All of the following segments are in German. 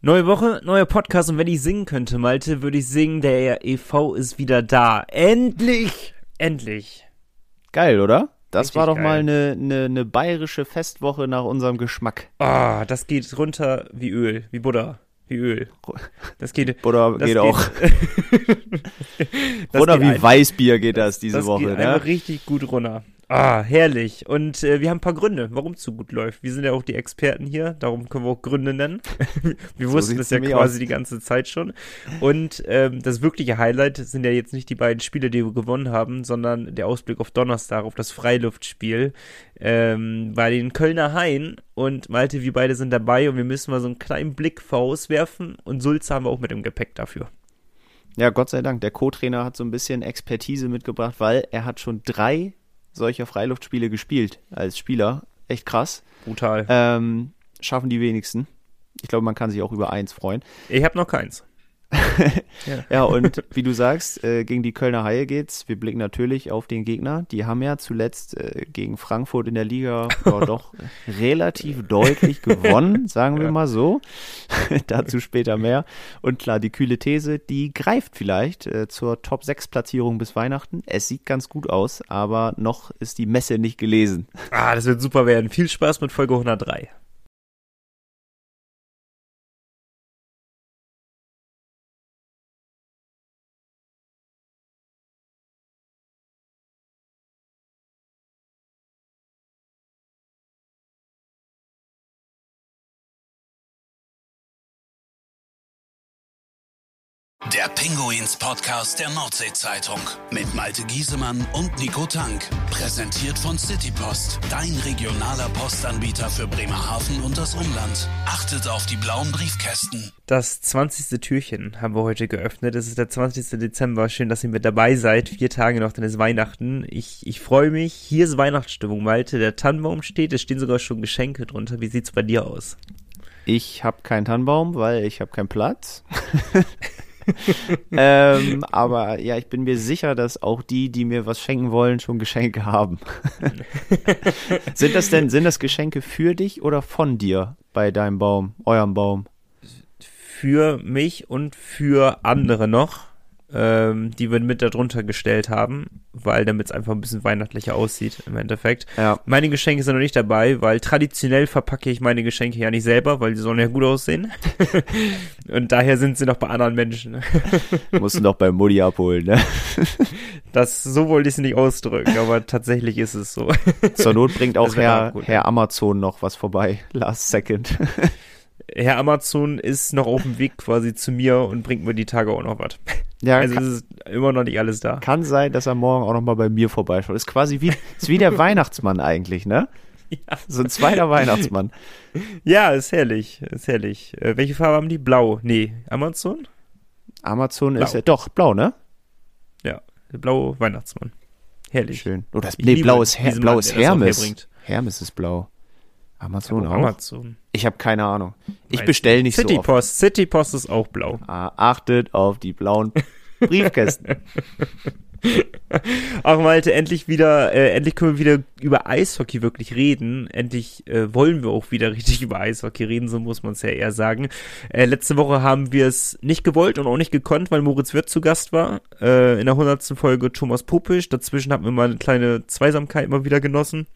Neue Woche, neuer Podcast und wenn ich singen könnte, Malte, würde ich singen, der EV ist wieder da. Endlich! Endlich. Geil, oder? Das Richtig war doch geil. mal eine, eine, eine bayerische Festwoche nach unserem Geschmack. Ah, das geht runter wie Öl, wie Butter, wie Öl. Das geht. Oder das geht auch. das Oder geht wie ein- Weißbier geht das diese das Woche, geht ne? einfach richtig gut runter. Ah, herrlich. Und äh, wir haben ein paar Gründe, warum es so gut läuft. Wir sind ja auch die Experten hier, darum können wir auch Gründe nennen. wir So wussten das ja quasi aus. die ganze Zeit schon. Und ähm, das wirkliche Highlight sind ja jetzt nicht die beiden Spiele, die wir gewonnen haben, sondern der Ausblick auf Donnerstag, auf das Freiluftspiel ähm, bei den Kölner Hain. Und Malte, wir beide sind dabei und wir müssen mal so einen kleinen Blick vorauswerfen. Und Sulz haben wir auch mit im Gepäck dafür. Ja, Gott sei Dank. Der Co-Trainer hat so ein bisschen Expertise mitgebracht, weil er hat schon drei solcher Freiluftspiele gespielt als Spieler. Echt krass. Brutal. Ähm, schaffen die wenigsten. Ich glaube, man kann sich auch über eins freuen. Ich habe noch keins. Ja, und wie du sagst, äh, gegen die Kölner Haie geht's. Wir blicken natürlich auf den Gegner. Die haben ja zuletzt äh, gegen Frankfurt in der Liga ja, doch relativ deutlich gewonnen, sagen wir Ja. mal so. Dazu später mehr. Und klar, die kühle These, die greift vielleicht äh, zur Top 6 Platzierung bis Weihnachten. Es sieht ganz gut aus, aber noch ist die Messe nicht gelesen. Ah, das wird super werden. Viel Spaß mit Folge 103. Der Pinguins Podcast der Nordsee-Zeitung mit Malte Giesemann und Nico Tank. Präsentiert von Citypost, dein regionaler Postanbieter für Bremerhaven und das Umland. Achtet auf die blauen Briefkästen. Das 20. Türchen haben wir heute geöffnet. Es ist der 20. Dezember. Schön, dass ihr mit dabei seid. Vier Tage noch, dann ist Weihnachten. Ich, ich freue mich. Hier ist Weihnachtsstimmung, Malte. Der Tannenbaum steht. Es stehen sogar schon Geschenke drunter. Wie sieht's bei dir aus? Ich habe keinen Tannenbaum, weil ich habe keinen Platz. ähm, aber ja, ich bin mir sicher, dass auch die, die mir was schenken wollen, schon Geschenke haben. sind das denn, sind das Geschenke für dich oder von dir bei deinem Baum, eurem Baum? Für mich und für andere noch, ähm, die wir mit darunter gestellt haben, weil damit es einfach ein bisschen weihnachtlicher aussieht im Endeffekt. Ja. Meine Geschenke sind noch nicht dabei, weil traditionell verpacke ich meine Geschenke ja nicht selber, weil die sollen ja gut aussehen. Und daher sind sie noch bei anderen Menschen. Mussten doch bei Mutti abholen, ne? Das, so wollte ich es nicht ausdrücken, aber tatsächlich ist es so. Zur Not bringt auch Herr. Herr Amazon noch was vorbei. Last second. Herr Amazon ist noch auf dem Weg quasi zu mir und bringt mir die Tage auch noch was. Ja, Also kann, es ist immer noch nicht alles da. kann sein, dass er morgen auch noch mal bei mir vorbeischaut. Ist quasi wie, ist wie der Weihnachtsmann eigentlich, ne? Ja. So ein zweiter Weihnachtsmann. Ja, ist herrlich, ist herrlich. Äh, welche Farbe haben die? Blau. Nee, Amazon? Amazon ist Blau. ja doch blau, ne? Ja, der blaue Weihnachtsmann. Herrlich. Schön. Oder Ich nee, blau ist, Her blau ist Hermes. Hermes ist blau. Amazon auch? Amazon. Ich habe keine Ahnung. Ich bestelle nicht City so oft. Post. City Post ist auch blau. Ah, achtet auf die blauen Briefkästen. Ach Malte, endlich wieder, äh, endlich können wir wieder über Eishockey wirklich reden. Endlich äh, wollen wir auch wieder richtig über Eishockey reden, so muss man es ja eher sagen. Äh, letzte Woche haben wir es nicht gewollt und auch nicht gekonnt, weil Moritz Wirth zu Gast war. Äh, in der 100. Folge Thomas Popisch. Dazwischen hatten wir mal eine kleine Zweisamkeit mal wieder genossen.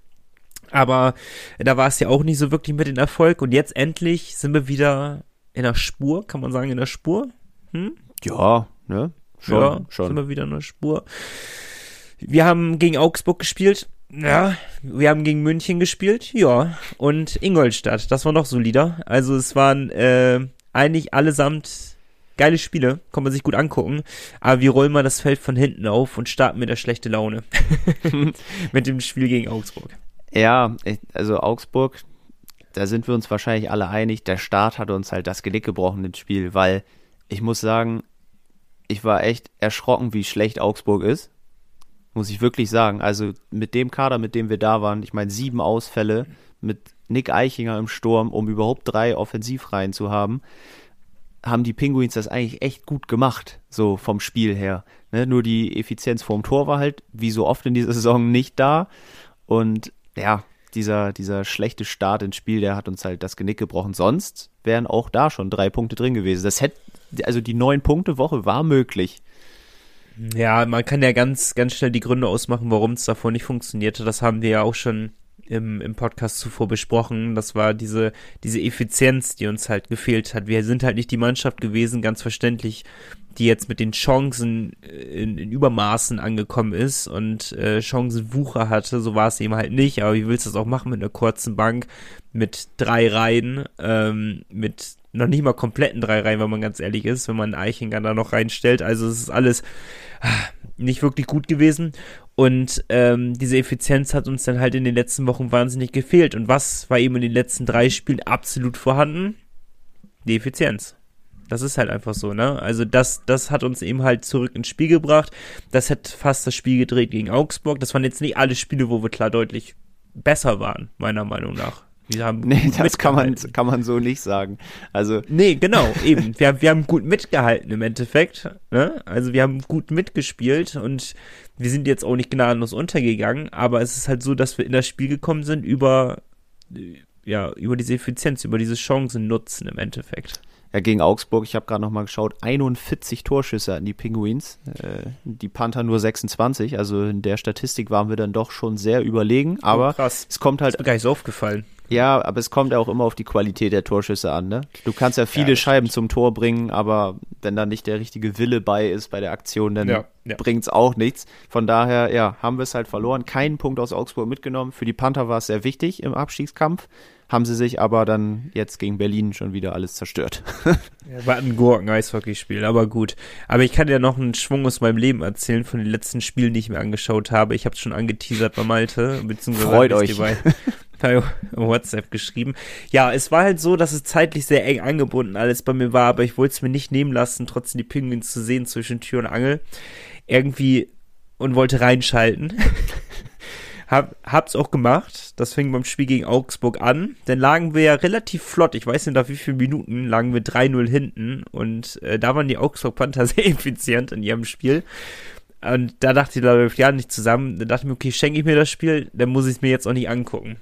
Aber da war es ja auch nicht so wirklich mit dem Erfolg. Und jetzt endlich sind wir wieder in der Spur, kann man sagen, in der Spur. Hm? ja, ne? Schon, ja, sind schon. wir wieder in der Spur. Wir haben gegen Augsburg gespielt. Ja, wir haben gegen München gespielt. Ja, und Ingolstadt. Das war noch solider. Also es waren äh, eigentlich allesamt geile Spiele. Kann man sich gut angucken. Aber wir rollen mal das Feld von hinten auf und starten mit der schlechte Laune. mit dem Spiel gegen Augsburg. Ja, also Augsburg, da sind wir uns wahrscheinlich alle einig, der Start hat uns halt das Genick gebrochen im Spiel, weil ich muss sagen, ich war echt erschrocken, wie schlecht Augsburg ist. Muss ich wirklich sagen. Also mit dem Kader, mit dem wir da waren, ich meine sieben Ausfälle mit Nick Eichinger im Sturm, um überhaupt drei Offensivreihen zu haben, haben die Penguins das eigentlich echt gut gemacht, so vom Spiel her. Ne? Nur die Effizienz vorm Tor war halt, wie so oft in dieser Saison, nicht da. Und ja, dieser, dieser schlechte Start ins Spiel, der hat uns halt das Genick gebrochen. Sonst wären auch da schon drei Punkte drin gewesen. Das hätte, also die neun Punkte Woche war möglich. Ja, man kann ja ganz, ganz schnell die Gründe ausmachen, warum es davor nicht funktionierte. Das haben wir ja auch schon im, im Podcast zuvor besprochen. Das war diese, diese Effizienz, die uns halt gefehlt hat. Wir sind halt nicht die Mannschaft gewesen, ganz verständlich, die jetzt mit den Chancen in, in Übermaßen angekommen ist und äh, Chancenwucher hatte. So war es eben halt nicht. Aber wie willst du das auch machen mit einer kurzen Bank, mit drei Reihen, ähm, mit noch nicht mal kompletten drei Reihen, wenn man ganz ehrlich ist, wenn man Eichinger da noch reinstellt. Also es ist alles ah, nicht wirklich gut gewesen. Und ähm, diese Effizienz hat uns dann halt in den letzten Wochen wahnsinnig gefehlt. Und was war eben in den letzten drei Spielen absolut vorhanden? Die Effizienz. Das ist halt einfach so, ne? Also das, das hat uns eben halt zurück ins Spiel gebracht. Das hat fast das Spiel gedreht gegen Augsburg. Das waren jetzt nicht alle Spiele, wo wir klar deutlich besser waren, meiner Meinung nach. Wir haben nee, das kann man, kann man so nicht sagen. Also nee, genau, eben. Wir, wir haben gut mitgehalten im Endeffekt. Ne? Also wir haben gut mitgespielt und wir sind jetzt auch nicht gnadenlos untergegangen, aber es ist halt so, dass wir in das Spiel gekommen sind über, ja, über diese Effizienz, über diese Chancen nutzen im Endeffekt. Ja, gegen Augsburg, ich habe gerade nochmal geschaut, 41 Torschüsse an die Penguins, äh, die Panther nur 26, also in der Statistik waren wir dann doch schon sehr überlegen, aber oh, es kommt halt... Ist mir gar nicht so aufgefallen. Ja, aber es kommt ja auch immer auf die Qualität der Torschüsse an, ne? Du kannst ja viele ja, Scheiben stimmt. zum Tor bringen, aber wenn da nicht der richtige Wille bei ist bei der Aktion, dann ja, ja. bringt's auch nichts. Von daher, ja, haben wir es halt verloren. Keinen Punkt aus Augsburg mitgenommen. Für die Panther war es sehr wichtig im Abstiegskampf haben sie sich aber dann jetzt gegen Berlin schon wieder alles zerstört. war ein Gurken-Eishockeyspiel, aber gut. Aber ich kann dir noch einen Schwung aus meinem Leben erzählen von den letzten Spielen, die ich mir angeschaut habe. Ich habe es schon angeteasert bei Malte, Freut euch. Bei WhatsApp geschrieben. Ja, es war halt so, dass es zeitlich sehr eng angebunden alles bei mir war, aber ich wollte es mir nicht nehmen lassen, trotzdem die Pinguins zu sehen zwischen Tür und Angel. Irgendwie und wollte reinschalten. Hab, hab's auch gemacht. Das fing beim Spiel gegen Augsburg an. Dann lagen wir ja relativ flott. Ich weiß nicht nach wie vielen Minuten lagen wir 3-0 hinten. Und äh, da waren die Augsburg Panther sehr effizient in ihrem Spiel. Und da dachte ich, da läuft ja nicht zusammen. Da dachte ich mir, okay, schenke ich mir das Spiel, dann muss ich es mir jetzt auch nicht angucken.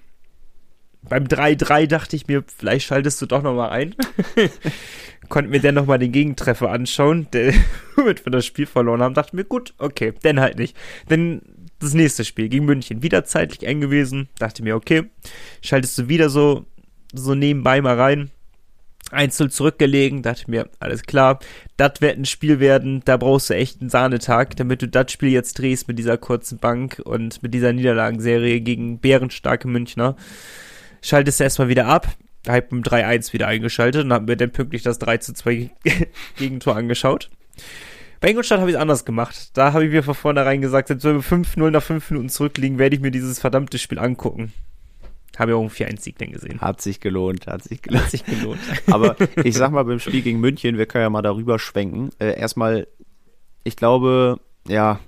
Beim 3-3 dachte ich mir, vielleicht schaltest du doch nochmal ein. Konnte mir dann nochmal den Gegentreffer anschauen, der, womit wir das Spiel verloren haben. Dachte mir, gut, okay, dann halt nicht. Dann das nächste Spiel gegen München wieder zeitlich eng gewesen. Dachte mir, okay, schaltest du wieder so, so nebenbei mal rein. Einzel zurückgelegen, dachte mir, alles klar, das wird ein Spiel werden, da brauchst du echt einen Sahnetag, damit du das Spiel jetzt drehst mit dieser kurzen Bank und mit dieser Niederlagenserie gegen bärenstarke Münchner. Schaltest du erstmal wieder ab, hab mit 3-1 wieder eingeschaltet und hab mir dann pünktlich das 3 2 Gegentor angeschaut. Bei Ingolstadt habe ich es anders gemacht. Da habe ich mir von vornherein gesagt, selbst wenn wir 5-0 nach 5 Minuten zurückliegen, werde ich mir dieses verdammte Spiel angucken. Habe ja auch einen 4-1-Sieg denn gesehen. Hat sich gelohnt, hat sich gelohnt. Hat sich gelohnt. Aber ich sag mal, beim Spiel gegen München, wir können ja mal darüber schwenken. Äh, erstmal, ich glaube, ja,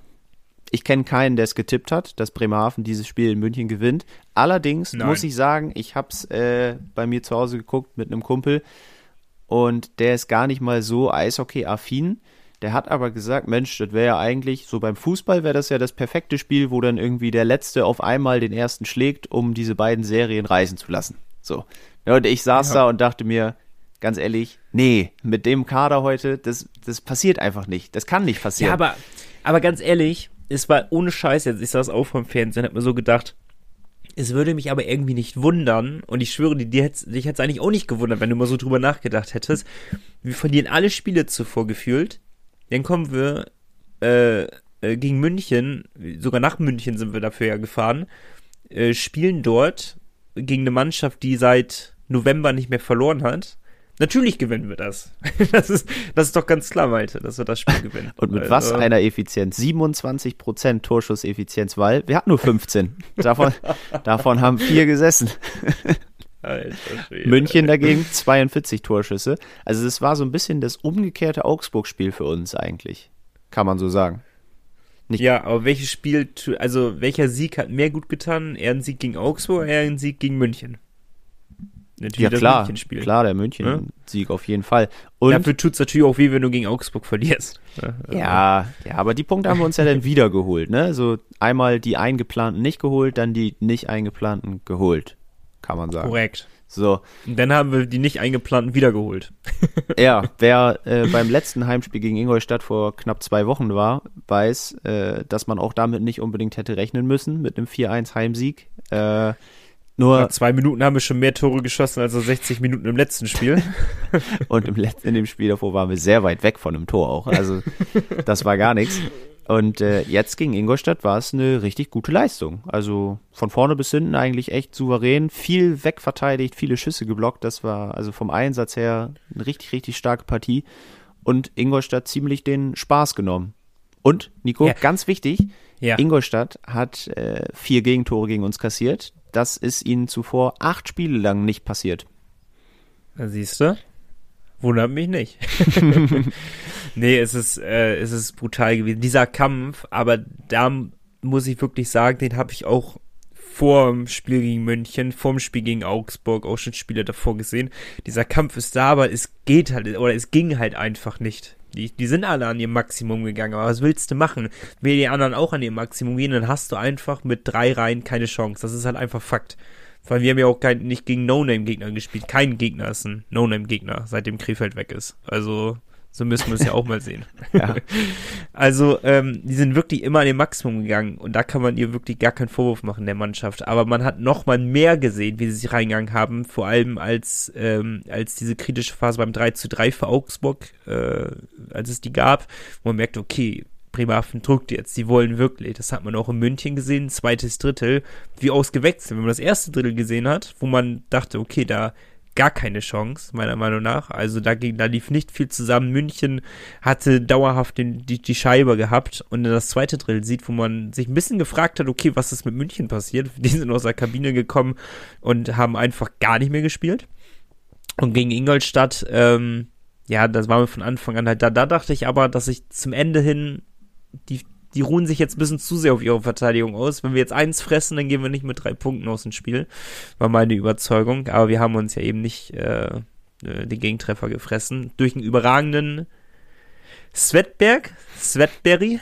ich kenne keinen, der es getippt hat, dass Bremerhaven dieses Spiel in München gewinnt. Allerdings Nein. muss ich sagen, ich habe es äh, bei mir zu Hause geguckt mit einem Kumpel und der ist gar nicht mal so Eishockey-affin. Der hat aber gesagt, Mensch, das wäre ja eigentlich, so beim Fußball wäre das ja das perfekte Spiel, wo dann irgendwie der Letzte auf einmal den Ersten schlägt, um diese beiden Serien reisen zu lassen. So. Ja, und ich saß ja. da und dachte mir, ganz ehrlich, nee, mit dem Kader heute, das, das passiert einfach nicht. Das kann nicht passieren. Ja, aber, aber ganz ehrlich, es war ohne Scheiß jetzt, ich saß auch vom Fernsehen, hab mir so gedacht, es würde mich aber irgendwie nicht wundern, und ich schwöre dir, dich hätte es eigentlich auch nicht gewundert, wenn du mal so drüber nachgedacht hättest. Wir verlieren alle Spiele zuvor gefühlt. Dann kommen wir äh, äh, gegen München, sogar nach München sind wir dafür ja gefahren, äh, spielen dort gegen eine Mannschaft, die seit November nicht mehr verloren hat. Natürlich gewinnen wir das. Das ist, das ist doch ganz klar, Malte, dass wir das Spiel gewinnen. Und mit also, was einer Effizienz? 27% Torschusseffizienz, weil wir hatten nur 15. Davon, davon haben vier gesessen. München dagegen 42 Torschüsse. Also es war so ein bisschen das umgekehrte Augsburg-Spiel für uns eigentlich. Kann man so sagen. Nicht ja, aber welches Spiel, also welcher Sieg hat mehr gut getan? Eher ein Sieg gegen Augsburg oder eher ein Sieg gegen München? Natürlich Ja, klar, klar, der München-Sieg auf jeden Fall. Und Dafür tut's natürlich auch weh, wenn du gegen Augsburg verlierst. Ja, ja, aber die Punkte haben wir uns ja dann wieder geholt, ne? So einmal die eingeplanten nicht geholt, dann die nicht eingeplanten geholt, kann man sagen. Korrekt. So, Und dann haben wir die nicht eingeplanten wiedergeholt. ja, wer äh, beim letzten Heimspiel gegen Ingolstadt vor knapp zwei Wochen war, weiß, äh, dass man auch damit nicht unbedingt hätte rechnen müssen, mit einem 4-1 Heimsieg. Äh, nur, Nach zwei Minuten haben wir schon mehr Tore geschossen als nach 60 Minuten im letzten Spiel. und im letzten, in dem Spiel davor waren wir sehr weit weg von einem Tor auch. Also, das war gar nichts. Und äh, jetzt gegen Ingolstadt war es eine richtig gute Leistung. Also von vorne bis hinten eigentlich echt souverän, viel wegverteidigt, viele Schüsse geblockt. Das war also vom Einsatz her eine richtig, richtig starke Partie. Und Ingolstadt ziemlich den Spaß genommen. Und, Nico, Ja. ganz wichtig, Ja. Ingolstadt hat äh, vier Gegentore gegen uns kassiert. Das ist ihnen zuvor acht Spiele lang nicht passiert. Siehst du. Wundert mich nicht. nee, es ist, äh, es ist brutal gewesen. Dieser Kampf, aber da muss ich wirklich sagen, den habe ich auch vor dem Spiel gegen München, vorm Spiel gegen Augsburg auch schon Spiele davor gesehen. Dieser Kampf ist da, aber es geht halt, oder es ging halt einfach nicht. Die, die sind alle an ihr Maximum gegangen, aber was willst du machen? Will die anderen auch an ihr Maximum gehen, dann hast du einfach mit drei Reihen keine Chance. Das ist halt einfach Fakt. Weil wir haben ja auch kein, nicht gegen No-Name-Gegner gespielt. Kein Gegner ist ein No-Name-Gegner, seitdem Krefeld weg ist. Also, so müssen wir es ja auch mal sehen. Ja. Also, ähm, die sind wirklich immer an den Maximum gegangen und da kann man ihr wirklich gar keinen Vorwurf machen, der Mannschaft. Aber man hat noch mal mehr gesehen, wie sie sich reingegangen haben, vor allem als, ähm, als diese kritische Phase beim 3 zu 3 für Augsburg, äh, als es die gab, wo man merkt, okay, Bremerhaven drückt jetzt, die wollen wirklich. Das hat man auch in München gesehen, zweites Drittel, wie ausgewechselt. Wenn man das erste Drittel gesehen hat, wo man dachte, okay, da gar keine Chance, meiner Meinung nach. Also da, ging, da lief nicht viel zusammen. München hatte dauerhaft den, die, die Scheibe gehabt und das zweite Drittel sieht, wo man sich ein bisschen gefragt hat, okay, was ist mit München passiert? Die sind aus der Kabine gekommen und haben einfach gar nicht mehr gespielt. Und gegen Ingolstadt, ähm, ja, das war mir von Anfang an halt da. Da dachte ich aber, dass ich zum Ende hin, die, die ruhen sich jetzt ein bisschen zu sehr auf ihre Verteidigung aus. Wenn wir jetzt eins fressen, dann gehen wir nicht mit drei Punkten aus dem Spiel. War meine Überzeugung. Aber wir haben uns ja eben nicht äh, äh, den Gegentreffer gefressen. Durch einen überragenden Svetberg, Svetberry.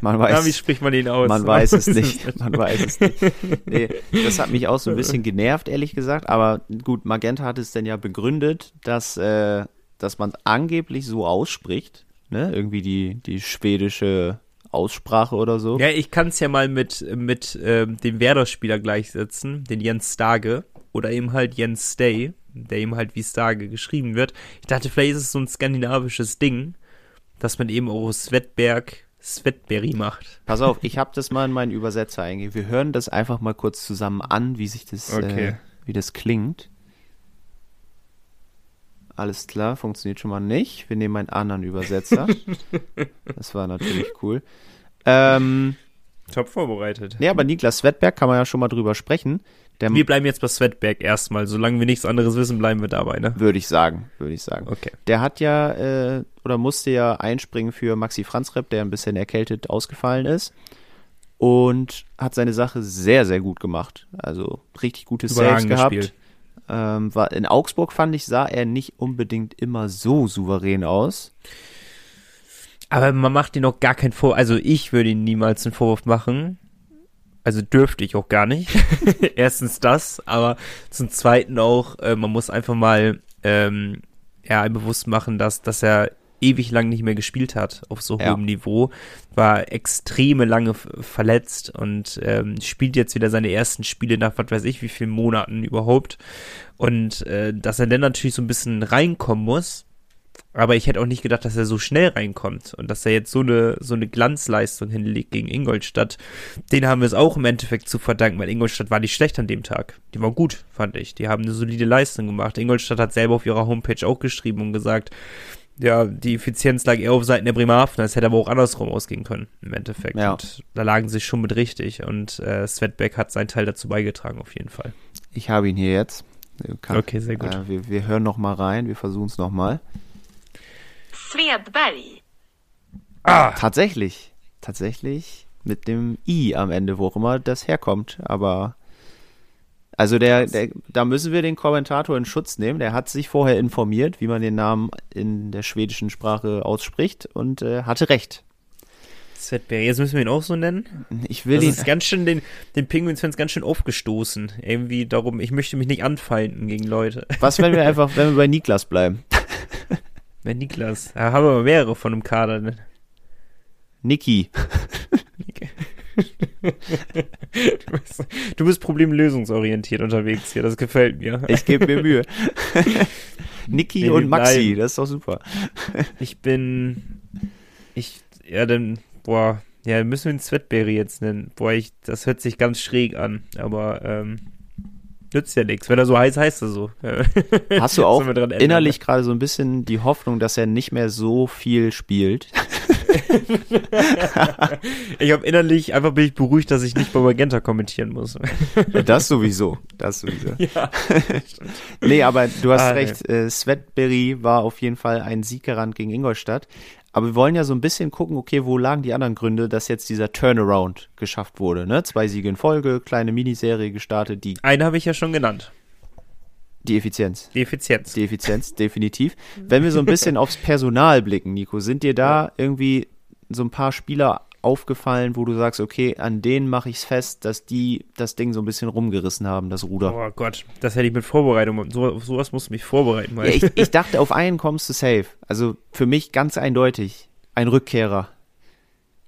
Man Ja, wie weiß, spricht man den aus? man weiß es nicht. Man weiß es nicht. Nee, das hat mich auch so ein bisschen genervt, ehrlich gesagt. Aber gut, Magenta hat es denn ja begründet, dass, äh, dass man es angeblich so ausspricht. Ne? Irgendwie die, die schwedische Aussprache oder so. Ja, ich kann es ja mal mit, mit ähm, dem Werder-Spieler gleichsetzen, den Jens Stage oder eben halt Jens Stay, der eben halt wie Stage geschrieben wird. Ich dachte, vielleicht ist es so ein skandinavisches Ding, dass man eben auch Svetberg Svetberry macht. Pass auf, ich habe das mal in meinen Übersetzer eingegeben. Wir hören das einfach mal kurz zusammen an, wie sich das, Okay. äh, wie das klingt. Alles klar, funktioniert schon mal nicht. Wir nehmen einen anderen Übersetzer. das war natürlich cool. Ähm, Top vorbereitet. nee, aber Niklas Svetberg kann man ja schon mal drüber sprechen. Der Wir bleiben jetzt bei Svetberg erstmal. Solange wir nichts anderes wissen, bleiben wir dabei, ne? würde ich sagen, würde ich sagen. Okay. Der hat ja äh, oder musste ja einspringen für Maxi Franzrepp, der ein bisschen erkältet ausgefallen ist. Und hat seine Sache sehr, sehr gut gemacht. Also richtig gute Saves gehabt. gespielt. Ähm, war, in Augsburg fand ich, sah er nicht unbedingt immer so souverän aus. Aber man macht ihn auch gar keinen Vorwurf. Also ich würde ihn niemals einen Vorwurf machen. Also dürfte ich auch gar nicht. Erstens das, aber zum Zweiten auch, äh, man muss einfach mal ähm, ja, bewusst machen, dass, dass er ewig lang nicht mehr gespielt hat auf so Ja. hohem Niveau, war extreme lange verletzt und ähm, spielt jetzt wieder seine ersten Spiele nach was weiß ich wie vielen Monaten überhaupt. Und äh, dass er dann natürlich so ein bisschen reinkommen muss, aber ich hätte auch nicht gedacht, dass er so schnell reinkommt und dass er jetzt so eine, so eine Glanzleistung hinlegt gegen Ingolstadt. Den haben wir es auch im Endeffekt zu verdanken, weil Ingolstadt war nicht schlecht an dem Tag. Die war gut, fand ich. Die haben eine solide Leistung gemacht. Ingolstadt hat selber auf ihrer Homepage auch geschrieben und gesagt, ja, die Effizienz lag eher auf Seiten der Bremerhaven, es hätte aber auch andersrum ausgehen können, im Endeffekt. Ja. Und da lagen sie schon mit richtig und äh, Svetbeck hat seinen Teil dazu beigetragen, auf jeden Fall. Ich habe ihn hier jetzt. Kann, Okay, sehr gut. Äh, wir, wir hören noch mal rein, wir versuchen es noch mal. Svedberg. Ah! Tatsächlich, tatsächlich mit dem I am Ende, wo auch immer das herkommt. Aber Also der, der, da müssen wir den Kommentator in Schutz nehmen. Der hat sich vorher informiert, wie man den Namen in der schwedischen Sprache ausspricht und äh, hatte recht. Svedberg, jetzt müssen wir ihn auch so nennen. Ich will Das ihn. ist ganz schön den, den Penguins-Fans ganz schön aufgestoßen. Irgendwie darum, ich möchte mich nicht anfeinden gegen Leute. Was, wenn wir einfach, wenn wir bei Niklas bleiben? Wenn Niklas, da haben wir mehrere von einem Kader. Ne? Niki. Du bist, problemlösungsorientiert unterwegs hier, das gefällt mir. Ich gebe mir Mühe. Niki und Maxi, bleiben. das ist doch super. Ich bin, ich, ja, dann, boah, ja, müssen wir ihn Svetberry jetzt nennen. Boah, ich, das hört sich ganz schräg an, aber, ähm, nützt ja nichts. Wenn er so heißt, heißt er so. Hast du auch innerlich gerade so ein bisschen die Hoffnung, dass er nicht mehr so viel spielt? Ich habe innerlich, einfach bin ich beruhigt, dass ich nicht bei Magenta kommentieren muss. Das sowieso. Das sowieso. ja. Nee, aber du hast Ah, recht. Äh, Svetberry war auf jeden Fall ein Sieggarant gegen Ingolstadt. Aber wir wollen ja so ein bisschen gucken, okay, wo lagen die anderen Gründe, dass jetzt dieser Turnaround geschafft wurde, ne? Zwei Siege in Folge, kleine Miniserie gestartet, die, Einen habe ich ja schon genannt. Die Effizienz. Die Effizienz. Die Effizienz, definitiv. Wenn wir so ein bisschen aufs Personal blicken, Nico, sind dir da irgendwie so ein paar Spieler aufgefallen, wo du sagst, okay, an denen mache ich es fest, dass die das Ding so ein bisschen rumgerissen haben, das Ruder? Oh Gott, das hätte ich mit Vorbereitung. So, auf sowas musst du mich vorbereiten. Ja, ich, ich dachte, auf einen kommst du safe. Also für mich ganz eindeutig. Ein Rückkehrer.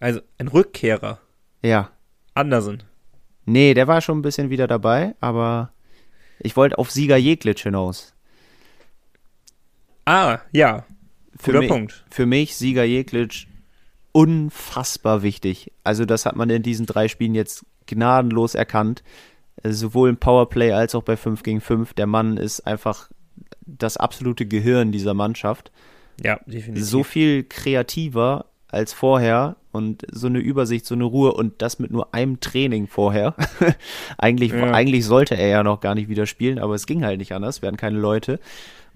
also ein Rückkehrer. Ja. Andersen. Nee, der war schon ein bisschen wieder dabei, aber ich wollte auf Sieger Jeglitsch hinaus. Ah, ja. Für Guter mich, Punkt. Für mich Sieger Jeglitsch unfassbar wichtig. Also das hat man in diesen drei Spielen jetzt gnadenlos erkannt. Sowohl im Powerplay als auch bei 5 gegen 5. Der Mann ist einfach das absolute Gehirn dieser Mannschaft. Ja, definitiv. so viel kreativer als vorher und so eine Übersicht, so eine Ruhe und das mit nur einem Training vorher. eigentlich, Ja. eigentlich sollte er ja noch gar nicht wieder spielen, aber es ging halt nicht anders, wir hatten keine Leute.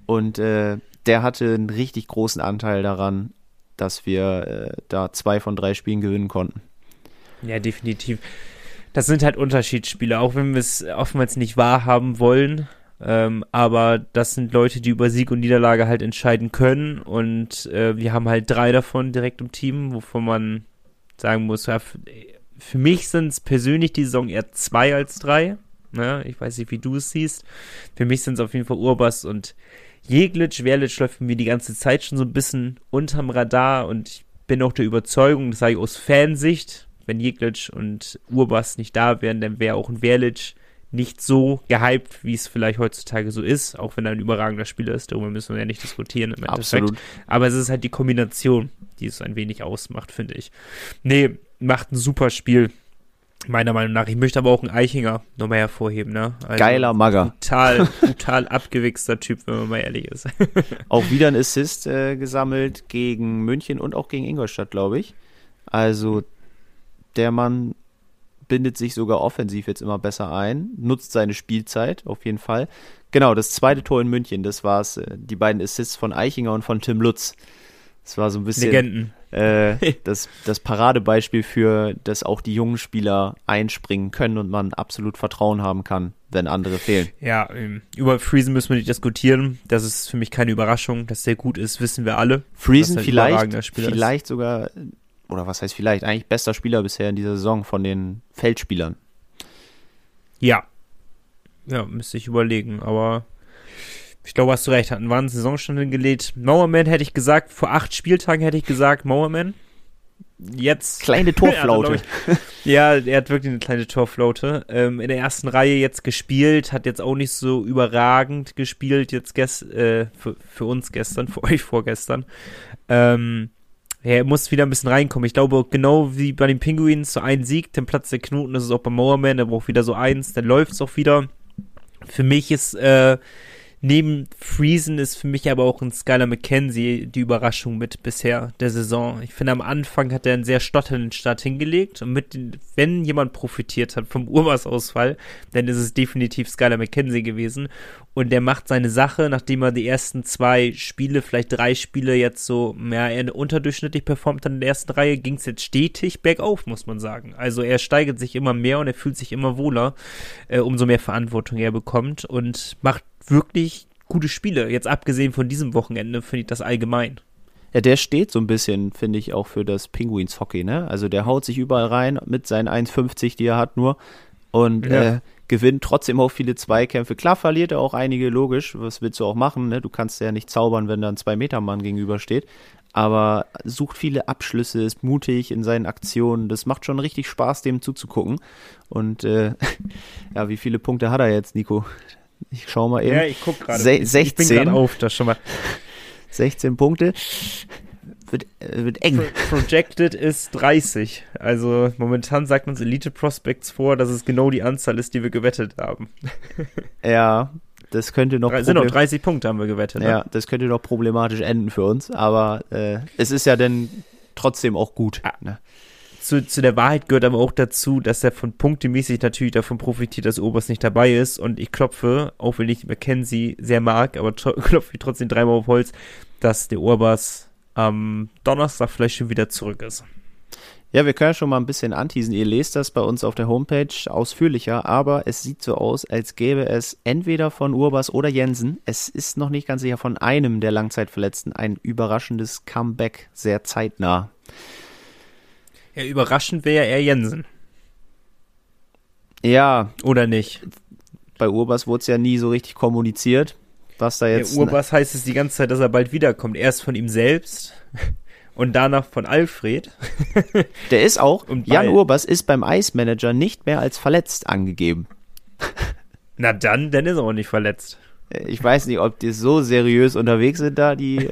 Und äh, der hatte einen richtig großen Anteil daran, dass wir äh, da zwei von drei Spielen gewinnen konnten. Ja, definitiv. Das sind halt Unterschiedsspiele, auch wenn wir es oftmals nicht wahrhaben wollen. Ähm, aber das sind Leute, die über Sieg und Niederlage halt entscheiden können. Und äh, wir haben halt drei davon direkt im Team, wovon man sagen muss, ja, für mich sind es persönlich die Saison eher zwei als drei. Ne? Ich weiß nicht, wie du es siehst. Für mich sind es auf jeden Fall Urbas und Jeglitsch. Werlitsch läuft mir die ganze Zeit schon so ein bisschen unterm Radar und ich bin auch der Überzeugung, das sage ich aus Fansicht, wenn Jeglitsch und Urbas nicht da wären, dann wäre auch ein Werlitsch nicht so gehypt, wie es vielleicht heutzutage so ist, auch wenn er ein überragender Spieler ist, darüber müssen wir ja nicht diskutieren im Endeffekt. Absolut. Aber es ist halt die Kombination, die es ein wenig ausmacht, finde ich. Nee, macht ein super Spiel, meiner Meinung nach. Ich möchte aber auch einen Eichinger nochmal hervorheben, ne? Also, Geiler Magger. Total, total abgewichster Typ, wenn man mal ehrlich ist. Auch wieder ein Assist äh, gesammelt gegen München und auch gegen Ingolstadt, glaube ich. Also der Mann bindet sich sogar offensiv jetzt immer besser ein, nutzt seine Spielzeit auf jeden Fall. Genau, das zweite Tor in München, das war es, äh, die beiden Assists von Eichinger und von Tim Lutz. Das war so ein bisschen Legenden. äh, das, das Paradebeispiel für, dass auch die jungen Spieler einspringen können und man absolut Vertrauen haben kann, wenn andere fehlen. Ja, ähm, über Friesen müssen wir nicht diskutieren. Das ist für mich keine Überraschung, dass der gut ist, wissen wir alle. Friesen vielleicht, vielleicht sogar, oder was heißt vielleicht, eigentlich bester Spieler bisher in dieser Saison von den Feldspielern. Ja. Ja, müsste ich überlegen, aber ich glaube, hast du recht, hatten wir einen Saisonstand hingelegt. Mauerman hätte ich gesagt, vor acht Spieltagen hätte ich gesagt, Mauerman. Jetzt. Kleine Torflaute. Ja, er hat wirklich eine kleine Torflaute. Ähm, in der ersten Reihe jetzt gespielt, hat jetzt auch nicht so überragend gespielt, jetzt gest äh, für, für uns gestern, für euch vorgestern. Ähm, er muss wieder ein bisschen reinkommen. Ich glaube, genau wie bei den Penguins, so ein Sieg, dann platzt der Knoten, das ist auch bei Mowerman, der braucht wieder so eins, dann läuft's auch wieder. Für mich ist äh, neben Friesen ist für mich aber auch ein Skylar McKenzie die Überraschung mit bisher der Saison. Ich finde, am Anfang hat er einen sehr stotternden Start hingelegt und mit, wenn jemand profitiert hat vom Urwas-Ausfall, dann ist es definitiv Skylar McKenzie gewesen. Und der macht seine Sache, nachdem er die ersten zwei Spiele, vielleicht drei Spiele jetzt so, ja, eher unterdurchschnittlich performt hat in der ersten Reihe, ging es jetzt stetig bergauf, muss man sagen. Also er steigert sich immer mehr und er fühlt sich immer wohler, äh, umso mehr Verantwortung er bekommt und macht wirklich gute Spiele. Jetzt abgesehen von diesem Wochenende finde ich das allgemein. Ja, der steht so ein bisschen, finde ich, auch für das Pinguins-Hockey, ne? Also der haut sich überall rein mit seinen 1,50, die er hat nur und ja. äh, gewinnt trotzdem auch viele Zweikämpfe. Klar verliert er auch einige, logisch, was willst du auch machen, ne? Du kannst ja nicht zaubern, wenn da ein Zwei-Meter-Mann gegenübersteht. Aber sucht viele Abschlüsse, ist mutig in seinen Aktionen. Das macht schon richtig Spaß, dem zuzugucken. Und äh, ja, wie viele Punkte hat er jetzt, Nico? Ich schau mal eben. Ja, ich guck gerade. 16. Ich bin gerade auf, das schon mal. 16 Punkte. Wird, äh, wird eng. Pro projected ist 30. Also momentan sagt uns Elite Prospects vor, dass es genau die Anzahl ist, die wir gewettet haben. Ja, das könnte noch. sind noch 30 Punkte haben wir gewettet. Ne? Ja, das könnte noch problematisch enden für uns, aber äh, es ist ja dann trotzdem auch gut. Ah. Ne? Zu, zu der Wahrheit gehört aber auch dazu, dass er von punktemäßig natürlich davon profitiert, dass Obers nicht dabei ist. Und ich klopfe, auch wenn ich McKenzie sehr mag, aber klopfe ich trotzdem dreimal auf Holz, dass der Urbas am Donnerstag vielleicht schon wieder zurück ist. Ja, wir können schon mal ein bisschen anteasen. Ihr lest das bei uns auf der Homepage ausführlicher, aber es sieht so aus, als gäbe es entweder von Urbas oder Jensen, es ist noch nicht ganz sicher von einem der Langzeitverletzten, ein überraschendes Comeback sehr zeitnah. Ja, überraschend wäre ja eher Jensen. Ja. Oder nicht? Bei Urbas wurde es ja nie so richtig kommuniziert, was da jetzt. Ja, Urbas heißt es die ganze Zeit, dass er bald wiederkommt. Erst von ihm selbst und danach von Alfred. Der ist auch, Jan Urbas ist beim Ice Manager nicht mehr als verletzt angegeben. Na dann, dann ist er auch nicht verletzt. Ich weiß nicht, ob die so seriös unterwegs sind da, die,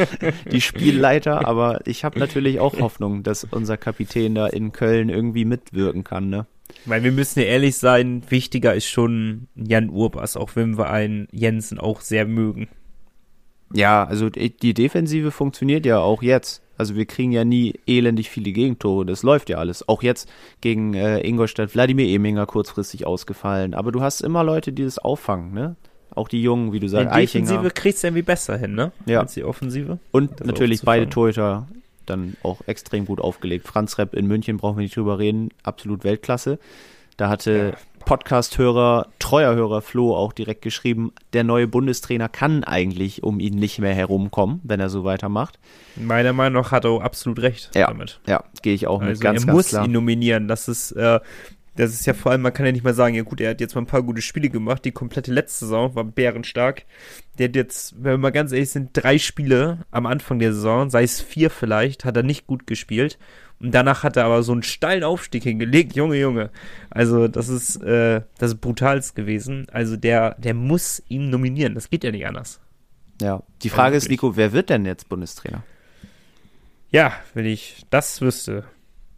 die Spielleiter, aber ich habe natürlich auch Hoffnung, dass unser Kapitän da in Köln irgendwie mitwirken kann, ne? Weil wir müssen ja ehrlich sein, wichtiger ist schon Jan Urbas, auch wenn wir einen Jensen auch sehr mögen. Ja, also die Defensive funktioniert ja auch jetzt. Also wir kriegen ja nie elendig viele Gegentore. Das läuft ja alles. Auch jetzt gegen äh, Ingolstadt, Wladimir Eminger kurzfristig ausgefallen. Aber du hast immer Leute, die das auffangen, ne? Auch die Jungen, wie du sagst, Die Defensive kriegst du irgendwie besser hin, ne? Ja. Als die Offensive. Und natürlich beide Torhüter dann auch extrem gut aufgelegt. Franz Repp in München brauchen wir nicht drüber reden. Absolut Weltklasse. Da hatte ja. Podcast-Hörer, treuer Hörer Flo auch direkt geschrieben, der neue Bundestrainer kann eigentlich um ihn nicht mehr herumkommen, wenn er so weitermacht. Meiner Meinung nach hat er auch absolut recht ja, damit. Ja, gehe ich auch also mit ganz, er ganz muss klar. ihn nominieren. Das ist, äh, das ist ja vor allem, man kann ja nicht mal sagen, ja gut, er hat jetzt mal ein paar gute Spiele gemacht. Die komplette letzte Saison war bärenstark. Der hat jetzt, wenn wir mal ganz ehrlich sind, drei Spiele am Anfang der Saison, sei es vier vielleicht, hat er nicht gut gespielt. Und danach hat er aber so einen steilen Aufstieg hingelegt, Junge, Junge. Also das ist, äh, das ist brutalst gewesen. Also der, der muss ihn nominieren. Das geht ja nicht anders. Ja. Die Frage ja, ist, Nico, wer wird denn jetzt Bundestrainer? Ja, wenn ich das wüsste.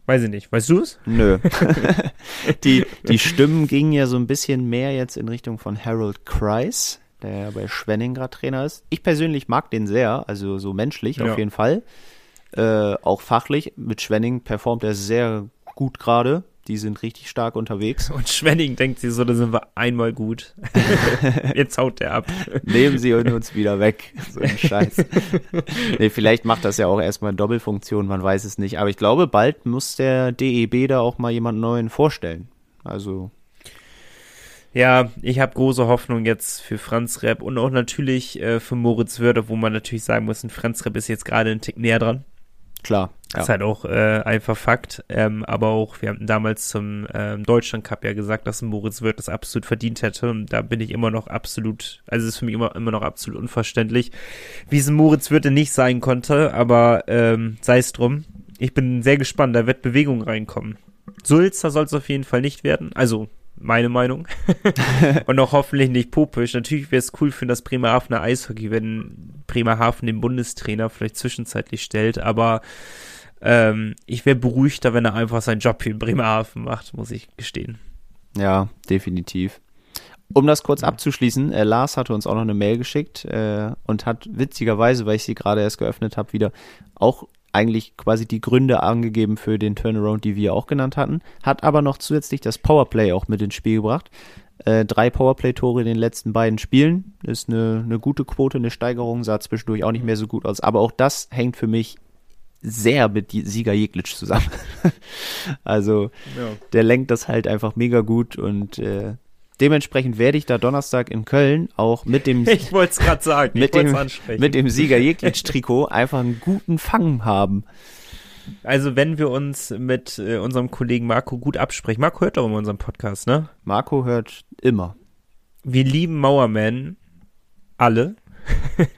Weiß ich nicht. Weißt du es? Nö. die, die Stimmen gingen ja so ein bisschen mehr jetzt in Richtung von Harold Kreis, der ja bei Schwenning gerade Trainer ist. Ich persönlich mag den sehr, also so menschlich ja. auf jeden Fall. Äh, auch fachlich. Mit Schwenning performt er sehr gut gerade. Die sind richtig stark unterwegs. Und Schwenning denkt sich so, da sind wir einmal gut. Jetzt haut der ab. Nehmen sie uns wieder weg. So ein Scheiß. nee, vielleicht macht das ja auch erstmal eine Doppelfunktion, man weiß es nicht. Aber ich glaube, bald muss der DEB da auch mal jemand Neuen vorstellen. Also. Ja, ich habe große Hoffnung jetzt für Franz Repp und auch natürlich äh, für Moritz Würde, wo man natürlich sagen muss, ein Franz Repp ist jetzt gerade einen Tick näher dran. Klar. Ja. Ist halt auch äh, einfach Fakt. Ähm, aber auch, wir haben damals zum ähm, Deutschland Cup ja gesagt, dass Moritz Wirth das absolut verdient hätte. Und da bin ich immer noch absolut, also es ist für mich immer, immer noch absolut unverständlich, wie es Moritz Wirth nicht sein konnte. Aber ähm, sei es drum. Ich bin sehr gespannt, da wird Bewegung reinkommen. Sulzer soll es auf jeden Fall nicht werden. Also meine Meinung. und auch hoffentlich nicht popisch. Natürlich wäre es cool für das Bremerhavener Eishockey, wenn Bremerhaven den Bundestrainer vielleicht zwischenzeitlich stellt, aber ähm, ich wäre beruhigter, wenn er einfach seinen Job hier in Bremerhaven macht, muss ich gestehen. Ja, definitiv. um das kurz abzuschließen, äh, Lars hatte uns auch noch eine Mail geschickt äh, und hat witzigerweise, weil ich sie gerade erst geöffnet habe, wieder auch eigentlich quasi die Gründe angegeben für den Turnaround, die wir auch genannt hatten, hat aber noch zusätzlich das Powerplay auch mit ins Spiel gebracht. Äh, drei Powerplay-Tore in den letzten beiden Spielen ist eine, eine gute Quote, eine Steigerung, sah zwischendurch auch nicht mehr so gut aus, aber auch das hängt für mich sehr mit Sieger Jeglitsch zusammen. also ja. der lenkt das halt einfach mega gut und äh, dementsprechend werde ich da Donnerstag in Köln auch mit dem ich wollte es gerade sagen mit dem mit dem Sieger Jeglitsch Trikot einfach einen guten Fang haben. Also wenn wir uns mit äh, unserem Kollegen Marco gut absprechen, Marco hört doch immer unseren Podcast, ne? Marco hört immer. Wir lieben Mauerman alle.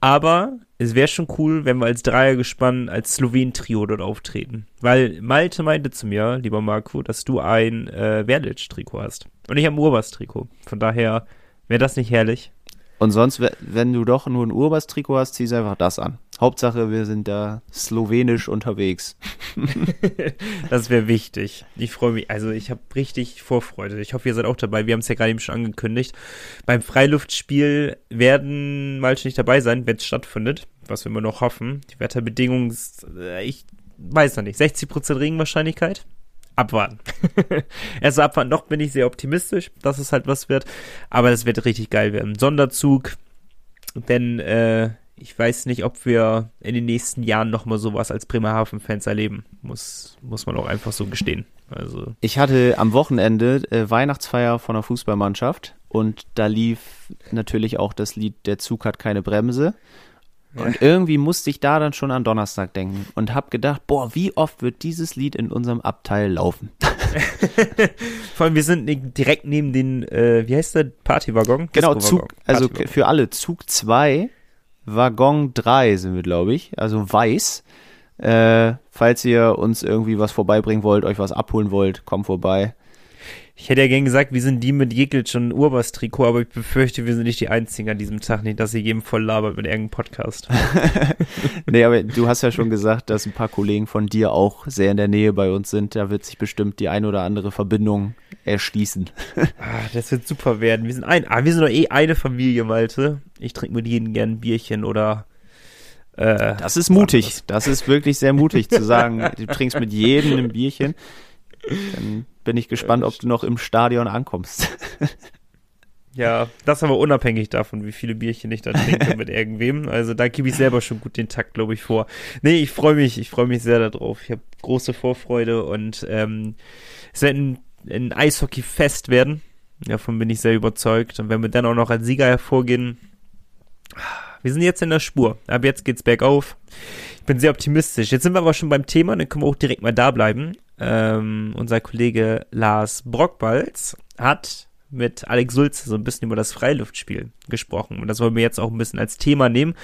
Aber es wäre schon cool, wenn wir als Dreiergespann, als Slowen-Trio dort auftreten. Weil Malte meinte zu mir, lieber Marco, dass du ein äh, Verlic-Trikot hast. Und ich habe ein Urbas-Trikot. Von daher wäre das nicht herrlich. Und sonst, wenn du doch nur ein Urbas-Trikot hast, ziehst einfach das an. Hauptsache, wir sind da slowenisch unterwegs. das wäre wichtig. Ich freue mich. Also ich habe richtig Vorfreude. Ich hoffe, ihr seid auch dabei. Wir haben es ja gerade eben schon angekündigt. Beim Freiluftspiel werden Malche nicht dabei sein, wenn es stattfindet. Was wir immer noch hoffen. Die Wetterbedingungen, äh, ich weiß noch nicht. 60% Regenwahrscheinlichkeit. Abwarten. Erst abwarten. Noch bin ich sehr optimistisch, dass es halt was wird. Aber das wird richtig geil werden. Sonderzug. Denn äh, ich weiß nicht, ob wir in den nächsten Jahren nochmal sowas als Bremerhaven-Fans erleben. Muss, muss man auch einfach so gestehen. Also. Ich hatte am Wochenende äh, Weihnachtsfeier von der Fußballmannschaft und da lief natürlich auch das Lied Der Zug hat keine Bremse. Und irgendwie musste ich da dann schon an Donnerstag denken und habe gedacht, boah, wie oft wird dieses Lied in unserem Abteil laufen? Vor allem, wir sind direkt neben den, äh, wie heißt der, Partywaggon? Genau, Zug, also für alle, Zug 2 Waggon 3 sind wir, glaube ich, also weiß. Äh, falls ihr uns irgendwie was vorbeibringen wollt, euch was abholen wollt, kommt vorbei. Ich hätte ja gern gesagt, wir sind die mit Jekyll schon Urbas-Trikot, aber ich befürchte, wir sind nicht die Einzigen an diesem Tag, nicht, dass ihr jedem voll labert mit irgendeinem Podcast. nee, aber du hast ja schon gesagt, dass ein paar Kollegen von dir auch sehr in der Nähe bei uns sind. Da wird sich bestimmt die ein oder andere Verbindung erschließen. ah, das wird super werden. Wir sind ein, ah, wir sind doch eh eine Familie, Malte. Ich trinke mit jedem gern ein Bierchen oder äh, das ist mutig. Das ist wirklich sehr mutig zu sagen, du trinkst mit jedem ein Bierchen. Dann bin ich gespannt, ob du noch im Stadion ankommst. Ja, das aber unabhängig davon, wie viele Bierchen ich da trinke mit irgendwem. Also da gebe ich selber schon gut den Takt, glaube ich, vor. Nee, ich freue mich, ich freue mich sehr darauf. Ich habe große Vorfreude und ähm, es wird ein, ein Eishockey-Fest werden. Davon bin ich sehr überzeugt. Und wenn wir dann auch noch als Sieger hervorgehen, wir sind jetzt in der Spur. Ab jetzt geht's bergauf. Ich bin sehr optimistisch. Jetzt sind wir aber schon beim Thema, dann können wir auch direkt mal da bleiben ähm, unser Kollege Lars Brockbalz hat mit Alex Sulze so ein bisschen über das Freiluftspiel gesprochen. Und das wollen wir jetzt auch ein bisschen als Thema nehmen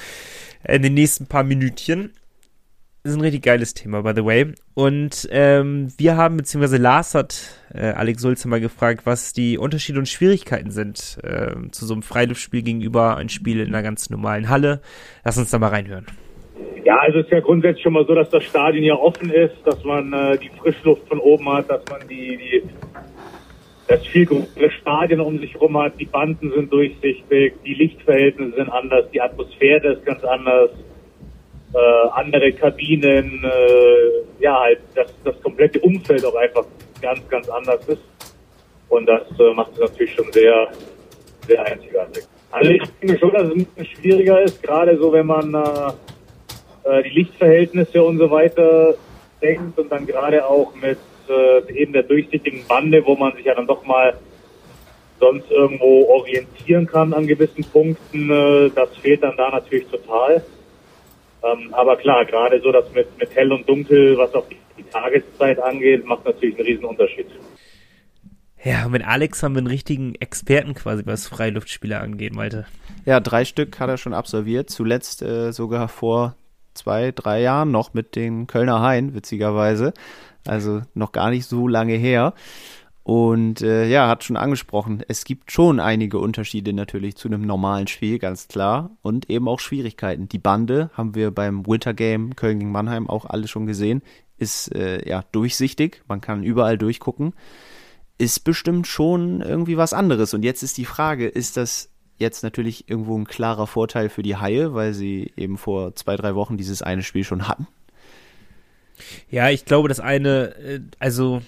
in den nächsten paar Minütchen. Das ist ein richtig geiles Thema, by the way. Und ähm, wir haben, beziehungsweise Lars hat äh, Alex Sulze mal gefragt, was die Unterschiede und Schwierigkeiten sind äh, zu so einem Freiluftspiel gegenüber ein Spiel in einer ganz normalen Halle. Lass uns da mal reinhören. Ja, also es ist ja grundsätzlich schon mal so, dass das Stadion ja offen ist, dass man äh, die Frischluft von oben hat, dass man die, die das viel größere Stadion um sich herum hat, die Banden sind durchsichtig, die Lichtverhältnisse sind anders, die Atmosphäre ist ganz anders, äh, andere Kabinen, äh, ja halt, dass das komplette Umfeld auch einfach ganz, ganz anders ist. Und das äh, macht es natürlich schon sehr, sehr einzigartig. Also ich denke schon, dass es ein bisschen schwieriger ist, gerade so wenn man äh, äh, die Lichtverhältnisse und so weiter denkt und dann gerade auch mit äh, eben der durchsichtigen Bande, wo man sich ja dann doch mal sonst irgendwo orientieren kann an gewissen Punkten, äh, das fehlt dann da natürlich total. Ähm, aber klar, gerade so das mit, mit hell und dunkel, was auch die, die Tageszeit angeht, macht natürlich einen riesen Unterschied. Ja, mit Alex haben wir einen richtigen Experten quasi, was Freiluftspieler angeht, Malte. Ja, drei Stück hat er schon absolviert, zuletzt äh, sogar vor zwei, drei Jahren noch mit den Kölner Hain, witzigerweise. Also noch gar nicht so lange her. Und äh, ja, hat schon angesprochen, es gibt schon einige Unterschiede natürlich zu einem normalen Spiel, ganz klar. Und eben auch Schwierigkeiten. Die Bande haben wir beim Winter Game Köln gegen Mannheim auch alle schon gesehen, ist äh, ja durchsichtig. Man kann überall durchgucken. ist bestimmt schon irgendwie was anderes. Und jetzt ist die Frage, ist das jetzt natürlich irgendwo ein klarer Vorteil für die Haie, weil sie eben vor zwei, drei Wochen dieses eine Spiel schon hatten? Ja, ich glaube, das eine, äh, also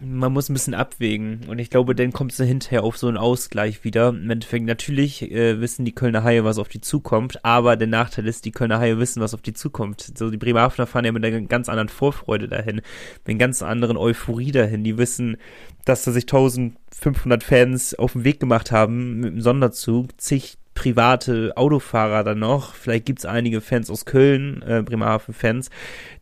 man muss ein bisschen abwägen und ich glaube, dann kommt es hinterher auf so einen Ausgleich wieder. Im Endeffekt natürlich äh, wissen die Kölner Haie, was auf die zukommt, aber der Nachteil ist, die Kölner Haie wissen, was auf die zukommt. So die Bremerhavener fahren ja mit einer ganz anderen Vorfreude dahin, mit einer ganz anderen Euphorie dahin. Die wissen, dass da sich 1500 Fans auf den Weg gemacht haben mit dem Sonderzug, zig private Autofahrer dann noch. Vielleicht gibt es einige Fans aus Köln, äh, Bremerhaven-Fans,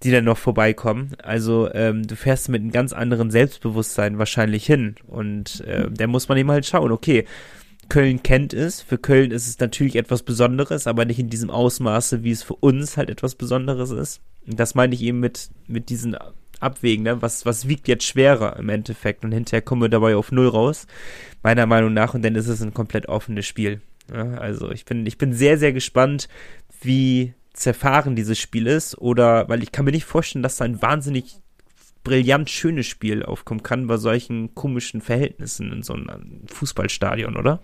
die dann noch vorbeikommen. Also ähm, du fährst mit einem ganz anderen Selbstbewusstsein wahrscheinlich hin. Und äh, da muss man eben halt schauen, okay, Köln kennt es. Für Köln ist es natürlich etwas Besonderes, aber nicht in diesem Ausmaße, wie es für uns halt etwas Besonderes ist. Und das meine ich eben mit, mit diesen Abwägen, ne? was, was wiegt jetzt schwerer im Endeffekt und hinterher kommen wir dabei auf Null raus, meiner Meinung nach, und dann ist es ein komplett offenes Spiel. Ja, also ich bin, ich bin sehr, sehr gespannt, wie zerfahren dieses Spiel ist. Oder, weil ich kann mir nicht vorstellen, dass da ein wahnsinnig brillant schönes Spiel aufkommen kann bei solchen komischen Verhältnissen in so einem Fußballstadion, oder?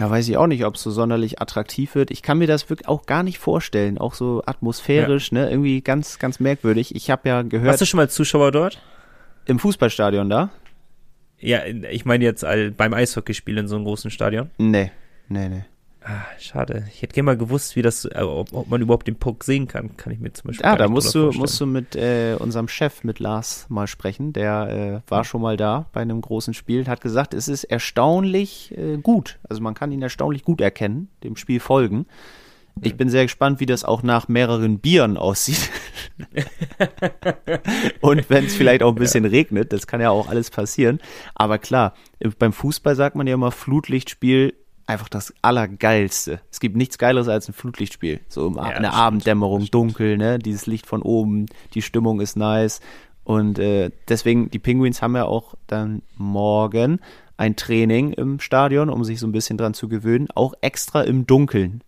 Ja, weiß ich auch nicht, ob es so sonderlich attraktiv wird. Ich kann mir das wirklich auch gar nicht vorstellen. Auch so atmosphärisch, ja. ne? Irgendwie ganz, ganz merkwürdig. Ich habe ja gehört. Warst du schon mal Zuschauer dort? Im Fußballstadion da? Ja, ich meine jetzt beim Eishockeyspiel in so einem großen Stadion. Nee. Nee, nee. Ah, schade. Ich hätte gerne mal gewusst, wie das, äh, ob, ob, man überhaupt den Puck sehen kann, kann ich mir zum Beispiel. Ah, da musst du, musst du mit äh, unserem Chef, mit Lars, mal sprechen. Der äh, war schon mal da bei einem großen Spiel, hat gesagt, es ist erstaunlich äh, gut. Also man kann ihn erstaunlich gut erkennen, dem Spiel folgen. Ich bin sehr gespannt, wie das auch nach mehreren Bieren aussieht. Und wenn es vielleicht auch ein bisschen ja. regnet, das kann ja auch alles passieren. Aber klar, beim Fußball sagt man ja immer Flutlichtspiel einfach das Allergeilste. Es gibt nichts Geileres als ein Flutlichtspiel. So ja, eine Abenddämmerung, dunkel, ne? Dieses Licht von oben, die Stimmung ist nice. Und äh, deswegen, die Penguins haben ja auch dann morgen ein Training im Stadion, um sich so ein bisschen dran zu gewöhnen, auch extra im Dunkeln,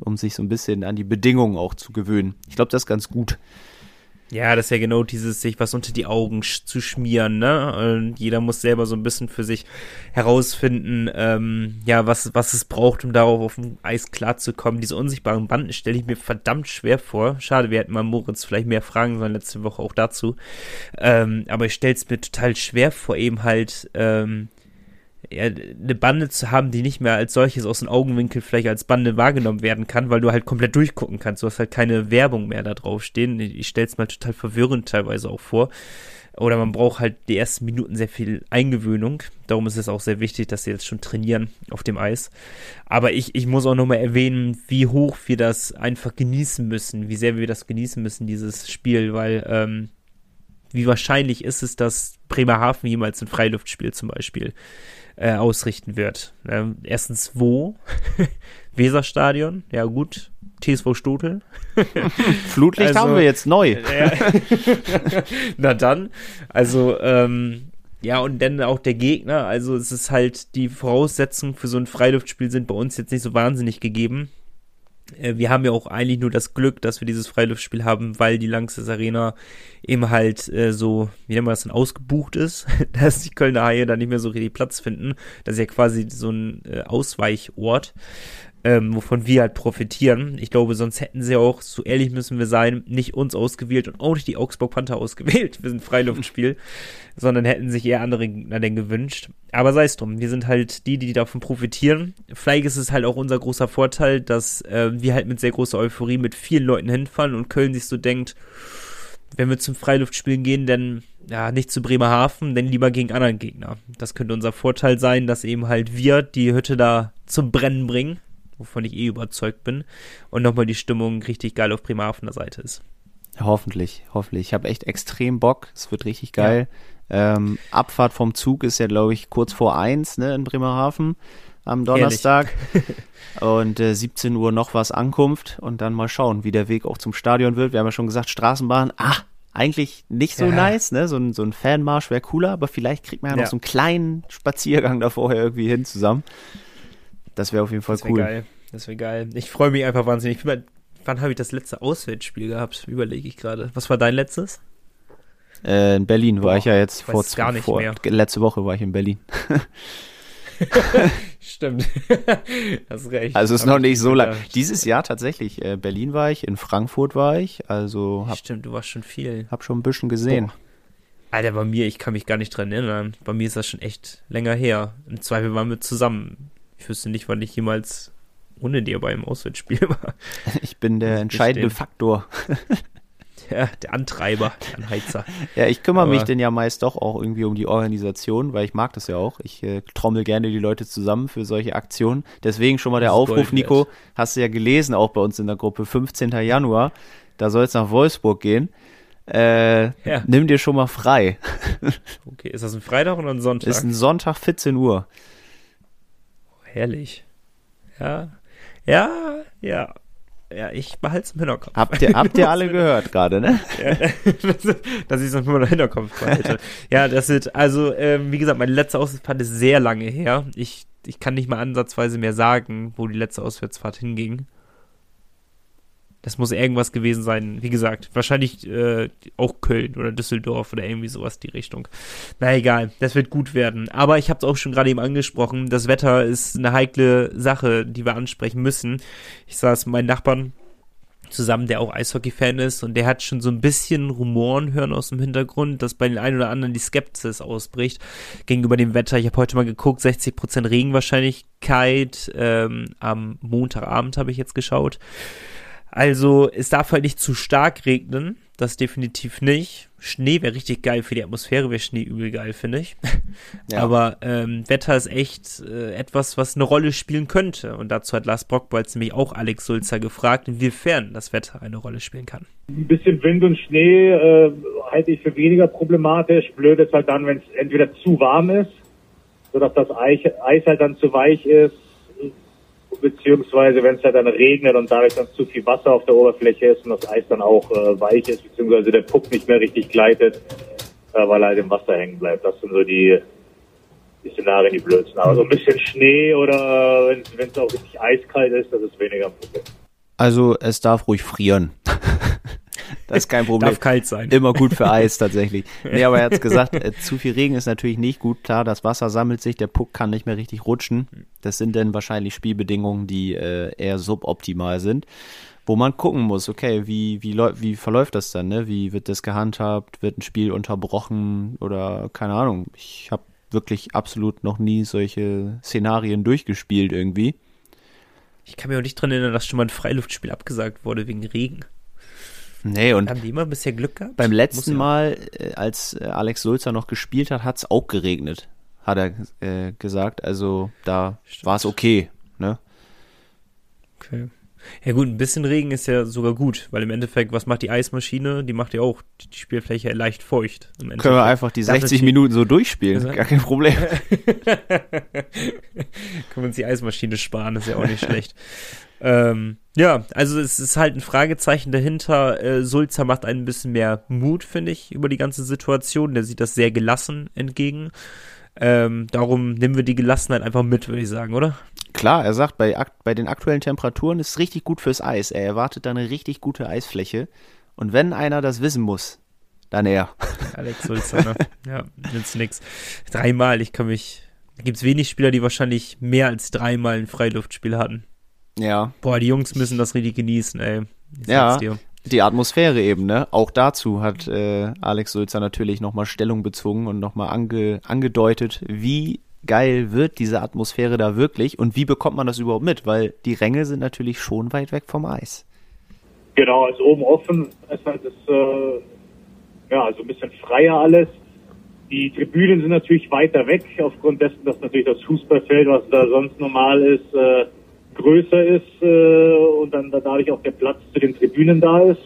um sich so ein bisschen an die Bedingungen auch zu gewöhnen. Ich glaube, das ist ganz gut. Ja, das ist ja genau dieses, sich was unter die Augen sch zu schmieren, ne? Und jeder muss selber so ein bisschen für sich herausfinden, ähm, ja, was, was es braucht, um darauf auf dem Eis klarzukommen. Diese unsichtbaren Banden stelle ich mir verdammt schwer vor. Schade, wir hätten mal Moritz vielleicht mehr fragen sollen letzte Woche auch dazu. Ähm, aber ich stelle es mir total schwer vor, eben halt, ähm, ja, eine Bande zu haben, die nicht mehr als solches aus dem Augenwinkel vielleicht als Bande wahrgenommen werden kann, weil du halt komplett durchgucken kannst. Du hast halt keine Werbung mehr da drauf stehen. Ich stell's mal total verwirrend teilweise auch vor. Oder man braucht halt die ersten Minuten sehr viel Eingewöhnung. Darum ist es auch sehr wichtig, dass sie jetzt schon trainieren auf dem Eis. Aber ich, ich muss auch nochmal erwähnen, wie hoch wir das einfach genießen müssen, wie sehr wir das genießen müssen, dieses Spiel, weil ähm, wie wahrscheinlich ist es, dass Bremerhaven jemals ein Freiluftspiel zum Beispiel äh, ausrichten wird. Ähm, erstens wo? Weserstadion, ja gut. TSV Stotel. Flutlicht also, haben wir jetzt neu. Na dann, also ähm, ja, und dann auch der Gegner. Also es ist halt, die Voraussetzungen für so ein Freiluftspiel sind bei uns jetzt nicht so wahnsinnig gegeben. Äh, wir haben ja auch eigentlich nur das Glück, dass wir dieses Freiluftspiel haben, weil die Langsys Arena eben halt äh, so, wie nennt man das denn, ausgebucht ist, dass die Kölner Haie da nicht mehr so richtig Platz finden. Das ist ja quasi so ein äh, Ausweichort ähm, wovon wir halt profitieren. Ich glaube, sonst hätten sie auch, so ehrlich müssen wir sein, nicht uns ausgewählt und auch nicht die Augsburg Panther ausgewählt für ein Freiluftspiel, sondern hätten sich eher andere Gegner denn gewünscht. Aber sei es drum, wir sind halt die, die davon profitieren. Vielleicht ist es halt auch unser großer Vorteil, dass äh, wir halt mit sehr großer Euphorie mit vielen Leuten hinfahren und Köln sich so denkt, wenn wir zum Freiluftspielen gehen, dann ja, nicht zu Bremerhaven, denn lieber gegen anderen Gegner. Das könnte unser Vorteil sein, dass eben halt wir die Hütte da zum Brennen bringen wovon ich eh überzeugt bin. Und nochmal die Stimmung richtig geil auf Bremerhavener Seite ist. Hoffentlich, hoffentlich. Ich habe echt extrem Bock. Es wird richtig geil. Ja. Ähm, Abfahrt vom Zug ist ja, glaube ich, kurz vor eins ne, in Bremerhaven am Donnerstag. und äh, 17 Uhr noch was Ankunft und dann mal schauen, wie der Weg auch zum Stadion wird. Wir haben ja schon gesagt, Straßenbahn, ah, eigentlich nicht so ja. nice, ne? So ein, so ein Fanmarsch wäre cooler, aber vielleicht kriegt man ja noch ja. so einen kleinen Spaziergang da vorher irgendwie hin zusammen. Das wäre auf jeden Fall das cool. Geil. Das wäre geil. Ich freue mich einfach wahnsinnig. Mal, wann habe ich das letzte Auswärtsspiel gehabt? Überlege ich gerade. Was war dein letztes? Äh, in Berlin war Boah, ich ja jetzt ich vor, gar nicht vor mehr. letzte Woche war ich in Berlin. Stimmt. Hast recht. Also es ist noch ich nicht so lang. gedacht. Dieses Jahr tatsächlich. Äh, Berlin war ich, in Frankfurt war ich, also hab, Stimmt, du warst schon viel. hab schon ein bisschen gesehen. Alter, bei mir, ich kann mich gar nicht dran erinnern. Bei mir ist das schon echt länger her. Im Zweifel waren wir zusammen. Ich wüsste nicht, wann ich jemals ohne dir beim Auswärtsspiel war. Ich bin der entscheidende. Faktor. Ja, der Antreiber, der Anheizer. Ja, ich kümmere mich Aber- denn ja meist doch auch irgendwie um die Organisation, weil ich mag das ja auch. Ich äh, trommel gerne die Leute zusammen für solche Aktionen. Deswegen schon mal der Aufruf, Nico, hast du ja gelesen, auch bei uns in der Gruppe, 15. Januar, da soll es nach Wolfsburg gehen. Äh, Ja. Nimm dir schon mal frei. Okay, ist das ein Freitag oder ein Sonntag? Ist ein Sonntag, 14 Uhr. Herrlich. Ja, ja, ja. Ja, ich behalte es im Hinterkopf. Habt ihr, habt ihr alle gehört gerade, ne? Ja, dass ich es noch immer im Hinterkopf behalte. ja, das wird, also, ähm, wie gesagt, meine letzte Auswärtsfahrt ist sehr lange her. Ich, ich kann nicht mal ansatzweise mehr sagen, wo die letzte Auswärtsfahrt hinging. Das muss irgendwas gewesen sein. Wie gesagt, wahrscheinlich äh, auch Köln oder Düsseldorf oder irgendwie sowas die Richtung. Na egal, das wird gut werden. Aber ich habe es auch schon gerade eben angesprochen. Das Wetter ist eine heikle Sache, die wir ansprechen müssen. Ich saß mit meinen Nachbarn zusammen, der auch Eishockey-Fan ist und der hat schon so ein bisschen Rumoren hören aus dem Hintergrund, dass bei den einen oder anderen die Skepsis ausbricht gegenüber dem Wetter. Ich habe heute mal geguckt, 60% Regenwahrscheinlichkeit. Ähm, am Montagabend habe ich jetzt geschaut. Also es darf halt nicht zu stark regnen, das definitiv nicht. Schnee wäre richtig geil für die Atmosphäre, wäre Schnee übel geil, finde ich. Ja. Aber ähm, Wetter ist echt äh, etwas, was eine Rolle spielen könnte. Und dazu hat Lars Brockbolz nämlich auch Alex Sulzer gefragt, inwiefern das Wetter eine Rolle spielen kann. Ein bisschen Wind und Schnee äh, halte ich für weniger problematisch. Blöd ist halt dann, wenn es entweder zu warm ist, sodass das Eis, Eis halt dann zu weich ist, beziehungsweise wenn es halt dann regnet und dadurch dann zu viel Wasser auf der Oberfläche ist und das Eis dann auch äh, weich ist, beziehungsweise der Puck nicht mehr richtig gleitet, äh, weil er halt im Wasser hängen bleibt. Das sind so die, die Szenarien, die blöd sind. Aber so ein bisschen Schnee oder wenn es auch richtig eiskalt ist, das ist weniger ein Problem. Also es darf ruhig frieren. das ist kein Problem. Darf kalt sein. Immer gut für Eis tatsächlich. Nee, aber er hat gesagt, äh, zu viel Regen ist natürlich nicht gut. Klar, das Wasser sammelt sich, der Puck kann nicht mehr richtig rutschen. Das sind dann wahrscheinlich Spielbedingungen, die äh, eher suboptimal sind. Wo man gucken muss, okay, wie, wie, wie verläuft das dann, ne? Wie wird das gehandhabt? Wird ein Spiel unterbrochen oder keine Ahnung. Ich habe wirklich absolut noch nie solche Szenarien durchgespielt irgendwie. Ich kann mich auch nicht dran erinnern, dass schon mal ein Freiluftspiel abgesagt wurde wegen Regen. Nee, und Haben die immer bisher Glück gehabt? Beim letzten ja. Mal, äh, als äh, Alex Sulzer noch gespielt hat, hat es auch geregnet, hat er äh, gesagt. Also da war es okay. Ne? Okay. Ja gut, ein bisschen Regen ist ja sogar gut, weil im Endeffekt, was macht die Eismaschine? Die macht ja auch die Spielfläche leicht feucht. Im Können wir einfach die Darf 60 natürlich- Minuten so durchspielen, Ja. gar kein Problem. Können wir uns die Eismaschine sparen, ist ja auch nicht schlecht. Ähm, ja, also es ist halt ein Fragezeichen dahinter. Äh, Sulzer macht ein bisschen mehr Mut, finde ich, über die ganze Situation. Der sieht das sehr gelassen entgegen. Ähm, darum nehmen wir die Gelassenheit einfach mit, würde ich sagen, oder? Klar, er sagt, bei, bei den aktuellen Temperaturen ist es richtig gut fürs Eis. Er erwartet da eine richtig gute Eisfläche. Und wenn einer das wissen muss, dann er. Alex Sulzer, ne? ja, nützt nix. Dreimal, ich kann mich. Da gibt es wenig Spieler, die wahrscheinlich mehr als dreimal ein Freiluftspiel hatten. Ja, Boah, die Jungs müssen das richtig genießen, ey. Ich Ja. die Atmosphäre eben, ne? Auch dazu hat äh, Alex Sulzer natürlich nochmal Stellung bezogen und nochmal ange angedeutet, wie geil wird diese Atmosphäre da wirklich und wie bekommt man das überhaupt mit? Weil die Ränge sind natürlich schon weit weg vom Eis. Genau, also oben offen ist halt das, äh, ja, also ein bisschen freier alles. Die Tribünen sind natürlich weiter weg, aufgrund dessen, dass natürlich das Fußballfeld, was da sonst normal ist, äh, größer ist äh, und dann dadurch auch der Platz zu den Tribünen da ist.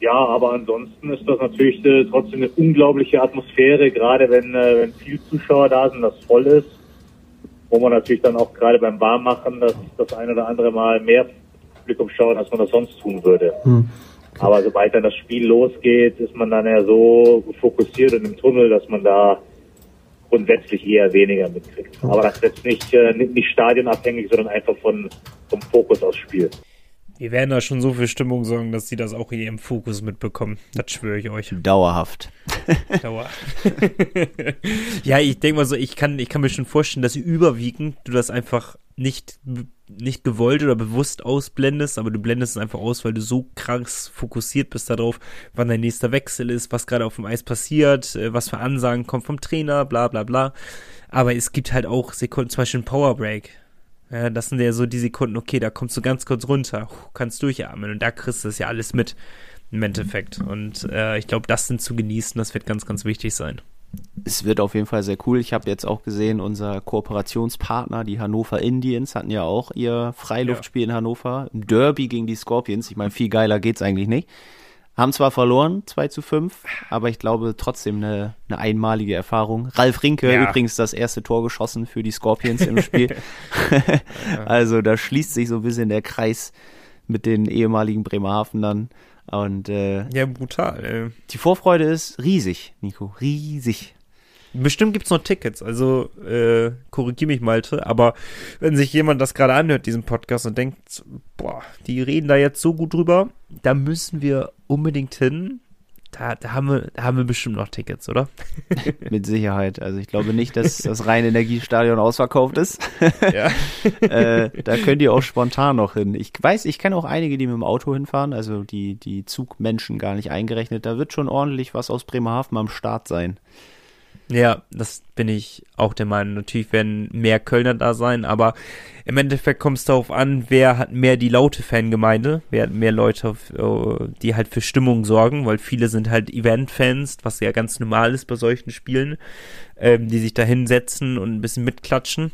Ja, aber ansonsten ist das natürlich äh, trotzdem eine unglaubliche Atmosphäre, gerade wenn, äh, wenn viele Zuschauer da sind, das voll ist. Wo man natürlich dann auch gerade beim Warmmachen das, das ein oder andere Mal mehr Publikum schauen, als man das sonst tun würde. Aber sobald dann das Spiel losgeht, ist man dann ja so fokussiert und im Tunnel, dass man da grundsätzlich eher weniger mitkriegt. Aber das ist jetzt nicht, äh, nicht stadionabhängig, sondern einfach von, vom Fokus aufs Spiel. Wir werden da schon so viel Stimmung sorgen, dass sie das auch in ihrem Fokus mitbekommen. Das schwöre ich euch. Dauerhaft. Dauer. ja, ich denke mal so, ich kann, ich kann mir schon vorstellen, dass überwiegend du das einfach nicht, nicht gewollt oder bewusst ausblendest, aber du blendest es einfach aus, weil du so krass fokussiert bist darauf, wann dein nächster Wechsel ist, was gerade auf dem Eis passiert, äh, was für Ansagen kommen vom Trainer, bla bla bla. Aber es gibt halt auch Sekunden, zum Beispiel ein Powerbreak. Ja, das sind ja so die Sekunden, okay, da kommst du ganz kurz runter, kannst durchatmen und da kriegst du das ja alles mit im Endeffekt. Und äh, ich glaube, das sind zu genießen, das wird ganz, ganz wichtig sein. Es wird auf jeden Fall sehr cool. Ich habe jetzt auch gesehen, unser Kooperationspartner, die Hannover Indians, hatten ja auch ihr Freiluftspiel ja. in Hannover. Im Derby gegen die Scorpions. Ich meine, viel geiler geht's eigentlich nicht. Haben zwar verloren, 2 zu 5, aber ich glaube trotzdem eine, eine einmalige Erfahrung. Ralf Rinke ja. übrigens das erste Tor geschossen für die Scorpions im Spiel. also da schließt sich so ein bisschen der Kreis mit den ehemaligen Bremerhavenern. Und äh, ja, brutal. Ey. Die Vorfreude ist riesig, Nico, riesig. Bestimmt gibt's noch Tickets, also äh, korrigier mich Malte, aber wenn sich jemand das gerade anhört, diesen Podcast, und denkt, boah, die reden da jetzt so gut drüber, da müssen wir unbedingt hin. Da, da, haben wir, da haben wir bestimmt noch Tickets, oder? Mit Sicherheit. Also ich glaube nicht, dass das reine Energiestadion ausverkauft ist. Ja. äh, da könnt ihr auch spontan noch hin. Ich weiß, ich kenne auch einige, die mit dem Auto hinfahren, also die, die Zugmenschen gar nicht eingerechnet. Da wird schon ordentlich was aus Bremerhaven am Start sein. Ja, das bin ich auch der Meinung. Natürlich werden mehr Kölner da sein, aber im Endeffekt kommt es darauf an, wer hat mehr die laute Fangemeinde, wer hat mehr Leute, äh, die halt für Stimmung sorgen, weil viele sind halt Event-Fans, was ja ganz normal ist bei solchen Spielen, ähm, die sich da hinsetzen und ein bisschen mitklatschen.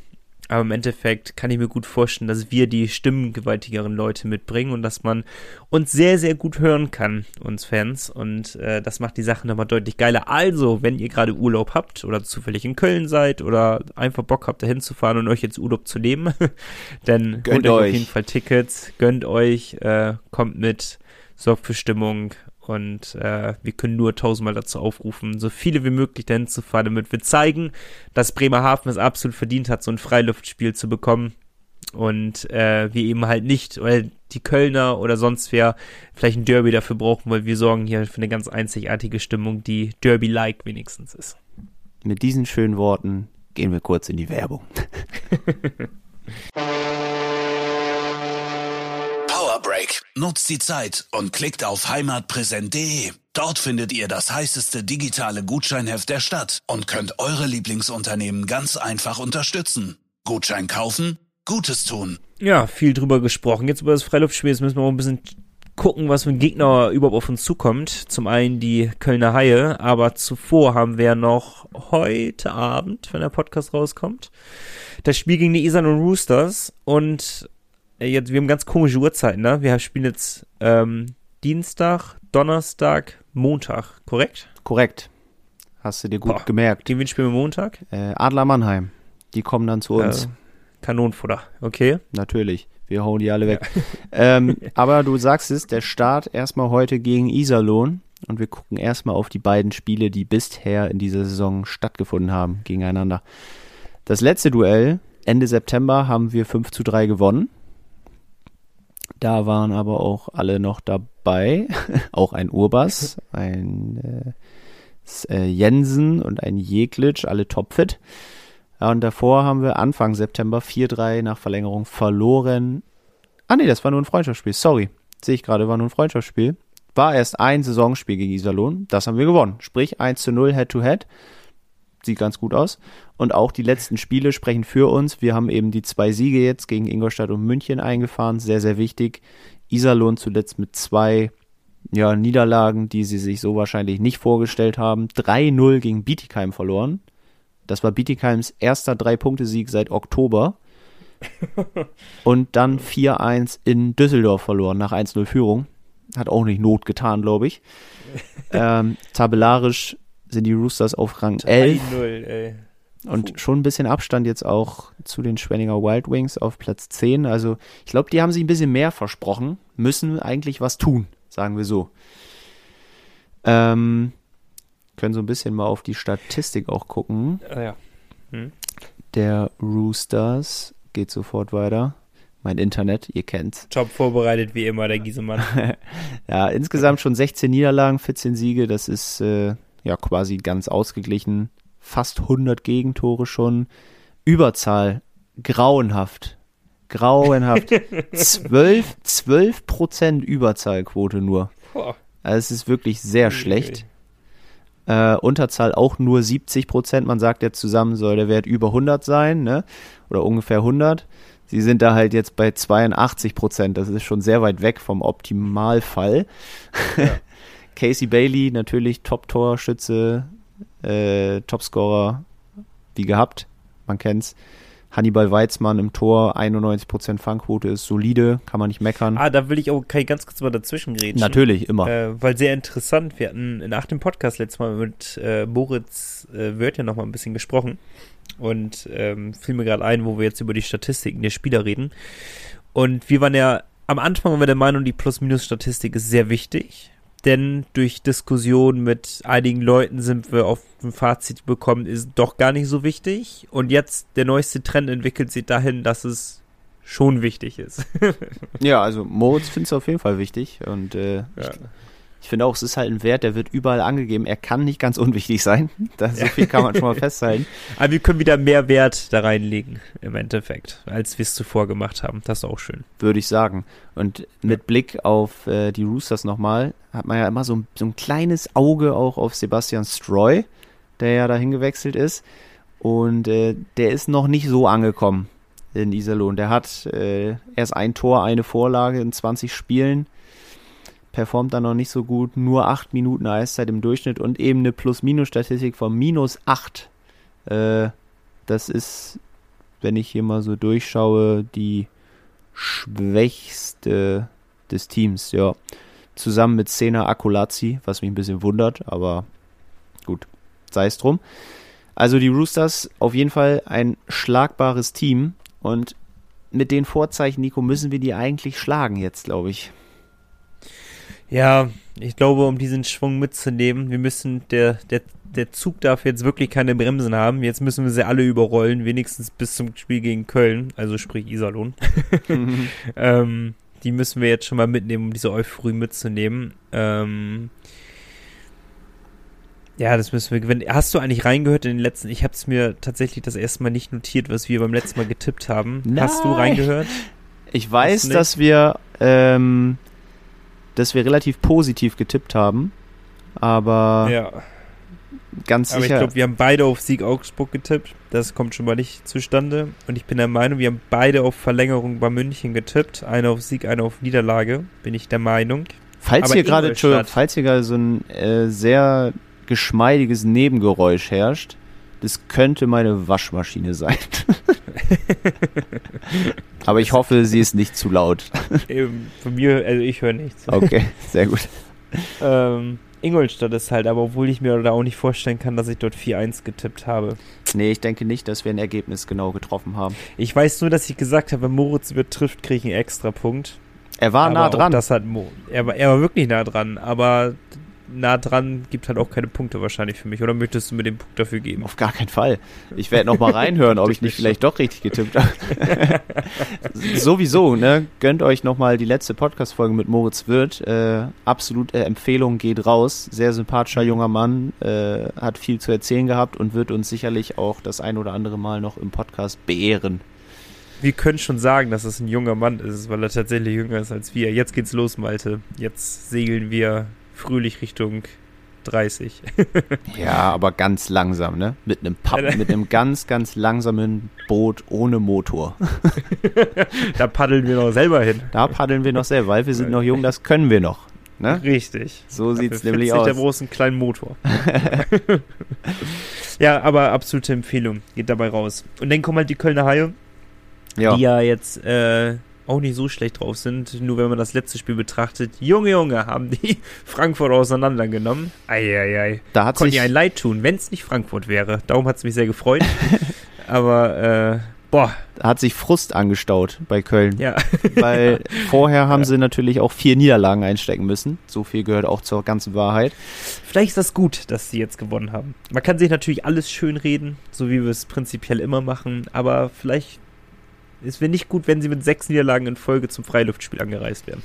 Aber im Endeffekt kann ich mir gut vorstellen, dass wir die stimmengewaltigeren Leute mitbringen und dass man uns sehr, sehr gut hören kann, uns Fans. Und äh, das macht die Sache nochmal deutlich geiler. Also, wenn ihr gerade Urlaub habt oder zufällig in Köln seid oder einfach Bock habt, da hinzufahren und euch jetzt Urlaub zu nehmen, dann gönnt euch auf jeden Fall Tickets, gönnt euch, äh, kommt mit, sorgt für Stimmung und äh, wir können nur tausendmal dazu aufrufen, so viele wie möglich dahin zu fahren, damit wir zeigen, dass Bremerhaven es absolut verdient hat, so ein Freiluftspiel zu bekommen. Und äh, wir eben halt nicht, oder die Kölner oder sonst wer vielleicht ein Derby dafür brauchen, weil wir sorgen hier für eine ganz einzigartige Stimmung, die Derby-like wenigstens ist. Mit diesen schönen Worten gehen wir kurz in die Werbung. Nutzt die Zeit und klickt auf heimatpräsent.de. Dort findet ihr das heißeste digitale Gutscheinheft der Stadt und könnt eure Lieblingsunternehmen ganz einfach unterstützen. Gutschein kaufen, Gutes tun. Ja, viel drüber gesprochen. Jetzt über das Freiluftspiel, jetzt müssen wir auch ein bisschen gucken, was für ein Gegner überhaupt auf uns zukommt. Zum einen die Kölner Haie, aber zuvor haben wir noch heute Abend, wenn der Podcast rauskommt, das Spiel gegen die Isan und Roosters und jetzt, wir haben ganz komische Uhrzeiten, ne? Wir spielen jetzt ähm, Dienstag, Donnerstag, Montag, korrekt? Korrekt. Hast du dir gut Boah. gemerkt. Gegen wen spielen wir Montag? Äh, Adler Mannheim. Die kommen dann zu uns. Äh, Kanonenfutter, okay. Natürlich. Wir hauen die alle weg. Ja. ähm, aber du sagst es, der Start erstmal heute gegen Iserlohn. Und wir gucken erstmal auf die beiden Spiele, die bisher in dieser Saison stattgefunden haben, gegeneinander. Das letzte Duell, Ende September, haben wir 5 zu 3 gewonnen. Da waren aber auch alle noch dabei. auch ein Urbas, ein äh, äh, Jensen und ein Jeglitsch, alle topfit. Und davor haben wir Anfang September 4-3 nach Verlängerung verloren. Ah nee, das war nur ein Freundschaftsspiel. Sorry. Sehe ich gerade, war nur ein Freundschaftsspiel. War erst ein Saisonspiel gegen Iserlohn. Das haben wir gewonnen. Sprich 1 zu 0 Head-to-Head. Sieht ganz gut aus. Und auch die letzten Spiele sprechen für uns. Wir haben eben die zwei Siege jetzt gegen Ingolstadt und München eingefahren. Sehr, sehr wichtig. Iserlohn zuletzt mit zwei ja, Niederlagen, die sie sich so wahrscheinlich nicht vorgestellt haben. 3-0 gegen Bietigheim verloren. Das war Bietigheims erster Drei-Punkte-Sieg seit Oktober. und dann 4-1 in Düsseldorf verloren nach 1-0 Führung. Hat auch nicht Not getan, glaube ich. ähm, tabellarisch sind die Roosters auf Rang 11. 0, ey. Und schon ein bisschen Abstand jetzt auch zu den Schwenninger Wild Wings auf Platz 10. Also ich glaube, die haben sich ein bisschen mehr versprochen, müssen eigentlich was tun, sagen wir so. Ähm, können so ein bisschen mal auf die Statistik auch gucken. Ah, ja. Hm. Der Roosters geht sofort weiter. mein Internet, ihr kennt's. Top vorbereitet wie immer, der Giesemann. ja, insgesamt schon 16 Niederlagen, 14 Siege, das ist äh, ja quasi ganz ausgeglichen. Fast 100 Gegentore schon. Überzahl, grauenhaft. Grauenhaft. 12, 12 Prozent Überzahlquote nur. Also es ist wirklich sehr schlecht. Äh, Unterzahl auch nur 70 Prozent. Man sagt ja zusammen soll der Wert über 100 sein, ne? Oder ungefähr 100. Sie sind da halt jetzt bei 82 Prozent. Das ist schon sehr weit weg vom Optimalfall. Ja. Casey Bailey natürlich Top-Torschütze, äh, Topscorer, wie gehabt. Man kennt's. Hannibal Weizmann im Tor, 91% Fangquote ist solide, kann man nicht meckern. Ah, da will ich auch kann ganz kurz mal dazwischen reden. Natürlich, immer. Äh, weil sehr interessant, wir hatten nach dem Podcast letztes Mal mit äh, Moritz äh, Wörth noch mal ein bisschen gesprochen und ähm, fiel mir gerade ein, wo wir jetzt über die Statistiken der Spieler reden. Und wir waren ja am Anfang waren wir der Meinung, die Plus-Minus-Statistik ist sehr wichtig denn durch Diskussionen mit einigen Leuten sind wir auf ein Fazit bekommen, ist doch gar nicht so wichtig. Und jetzt der neueste Trend entwickelt sich dahin, dass es schon wichtig ist. ja, also Moritz findet es auf jeden Fall wichtig und äh, ja. ich, ich finde auch, es ist halt ein Wert, der wird überall angegeben. Er kann nicht ganz unwichtig sein. Das, so viel kann man schon mal festhalten. Aber wir können wieder mehr Wert da reinlegen, im Endeffekt, als wir es zuvor gemacht haben. Das ist auch schön. Würde ich sagen. Und mit Blick auf äh, die Roosters nochmal, hat man ja immer so, so ein kleines Auge auch auf Sebastian Stroy, der ja dahin gewechselt ist. Und äh, der ist noch nicht so angekommen in Iserlohn. Der hat äh, erst ein Tor, eine Vorlage in 20 Spielen performt dann noch nicht so gut. Nur 8 Minuten Eiszeit im Durchschnitt und eben eine Plus-Minus-Statistik von minus 8. Äh, das ist, wenn ich hier mal so durchschaue, die schwächste des Teams, ja. Zusammen mit Sena Akulazzi, was mich ein bisschen wundert, aber gut, sei es drum. Also die Roosters auf jeden Fall ein schlagbares Team und mit den Vorzeichen, Nico, müssen wir die eigentlich schlagen jetzt, glaube ich. Ja, ich glaube, um diesen Schwung mitzunehmen, wir müssen, der, der, der Zug darf jetzt wirklich keine Bremsen haben. Jetzt müssen wir sie alle überrollen, wenigstens bis zum Spiel gegen Köln, also sprich Iserlohn. mhm. ähm, die müssen wir jetzt schon mal mitnehmen, um diese Euphorie mitzunehmen. Ähm, ja, das müssen wir gewinnen. Hast du eigentlich reingehört in den letzten? Ich habe es mir tatsächlich das erste Mal nicht notiert, was wir beim letzten Mal getippt haben. Nein. Hast du reingehört? Ich weiß, dass wir ähm, dass wir relativ positiv getippt haben. Aber ja. ganz sicher. Aber ich glaube, wir haben beide auf Sieg Augsburg getippt. Das kommt schon mal nicht zustande. Und ich bin der Meinung, wir haben beide auf Verlängerung bei München getippt. Eine auf Sieg, eine auf Niederlage, bin ich der Meinung. Falls aber hier gerade, falls hier gerade so ein äh, sehr geschmeidiges Nebengeräusch herrscht, das könnte meine Waschmaschine sein. Aber ich hoffe, sie ist nicht zu laut. Von mir, also ich höre nichts. Okay, sehr gut. ähm, Ingolstadt ist halt, aber obwohl ich mir da auch nicht vorstellen kann, dass ich dort 4-1 getippt habe. Nee, ich denke nicht, dass wir ein Ergebnis genau getroffen haben. Ich weiß nur, dass ich gesagt habe, wenn Moritz wird trifft, kriege ich einen extra Punkt. Er war aber nah dran. Das hat Mo er, war, er war wirklich nah dran, aber nah dran gibt halt auch keine Punkte wahrscheinlich für mich. Oder möchtest du mir den Punkt dafür geben? Auf gar keinen Fall. Ich werde noch mal reinhören, ob ich nicht vielleicht doch richtig getippt habe. Sowieso, ne? Gönnt euch noch mal die letzte Podcast-Folge mit Moritz Wirth. Äh, absolute Empfehlung geht raus. Sehr sympathischer junger Mann, äh, hat viel zu erzählen gehabt und wird uns sicherlich auch das ein oder andere Mal noch im Podcast beehren wir können schon sagen, dass es ein junger Mann ist, weil er tatsächlich jünger ist als wir. Jetzt geht's los, Malte. Jetzt segeln wir fröhlich Richtung 30. ja, aber ganz langsam, ne? Mit einem Papp, mit einem ganz, ganz langsamen Boot ohne Motor. da paddeln wir noch selber hin. Da paddeln wir noch selber, weil wir sind noch jung, das können wir noch. Ne? Richtig. So sieht es nämlich aus. der großen kleinen Motor. ja, aber absolute Empfehlung. Geht dabei raus. Und dann kommen halt die Kölner Haie, ja. die ja jetzt äh, auch nicht so schlecht drauf sind. Nur wenn man das letzte Spiel betrachtet, Junge, Junge, haben die Frankfurt auseinandergenommen. Eieiei. Da hat Konnte sich ein Leid tun, wenn es nicht Frankfurt wäre. Darum hat es mich sehr gefreut. Aber, äh, boah. Da hat sich Frust angestaut bei Köln. Ja. Weil vorher haben ja. sie natürlich auch vier Niederlagen einstecken müssen. So viel gehört auch zur ganzen Wahrheit. Vielleicht ist das gut, dass sie jetzt gewonnen haben. Man kann sich natürlich alles schön reden, so wie wir es prinzipiell immer machen. Aber vielleicht es wäre nicht gut, wenn sie mit sechs Niederlagen in Folge zum Freiluftspiel angereist werden.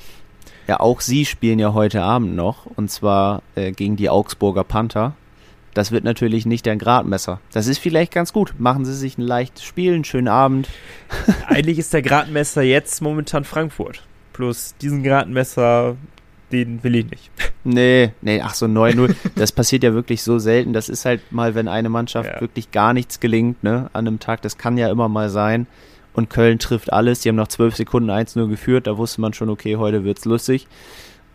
Ja, auch sie spielen ja heute Abend noch und zwar äh, gegen die Augsburger Panther. Das wird natürlich nicht der Gradmesser. Das ist vielleicht ganz gut. Machen Sie sich ein leichtes Spiel, einen schönen Abend. Eigentlich ist der Gradmesser jetzt momentan Frankfurt. Plus diesen Gradmesser, den will ich nicht. Nee, nee, ach so 9-0. das passiert ja wirklich so selten. Das ist halt mal, wenn eine Mannschaft Ja. wirklich gar nichts gelingt, ne, an einem Tag. Das kann ja immer mal sein. Und Köln trifft alles. Die haben noch 12 Sekunden 1-0 geführt. Da wusste man schon, okay, heute wird's lustig.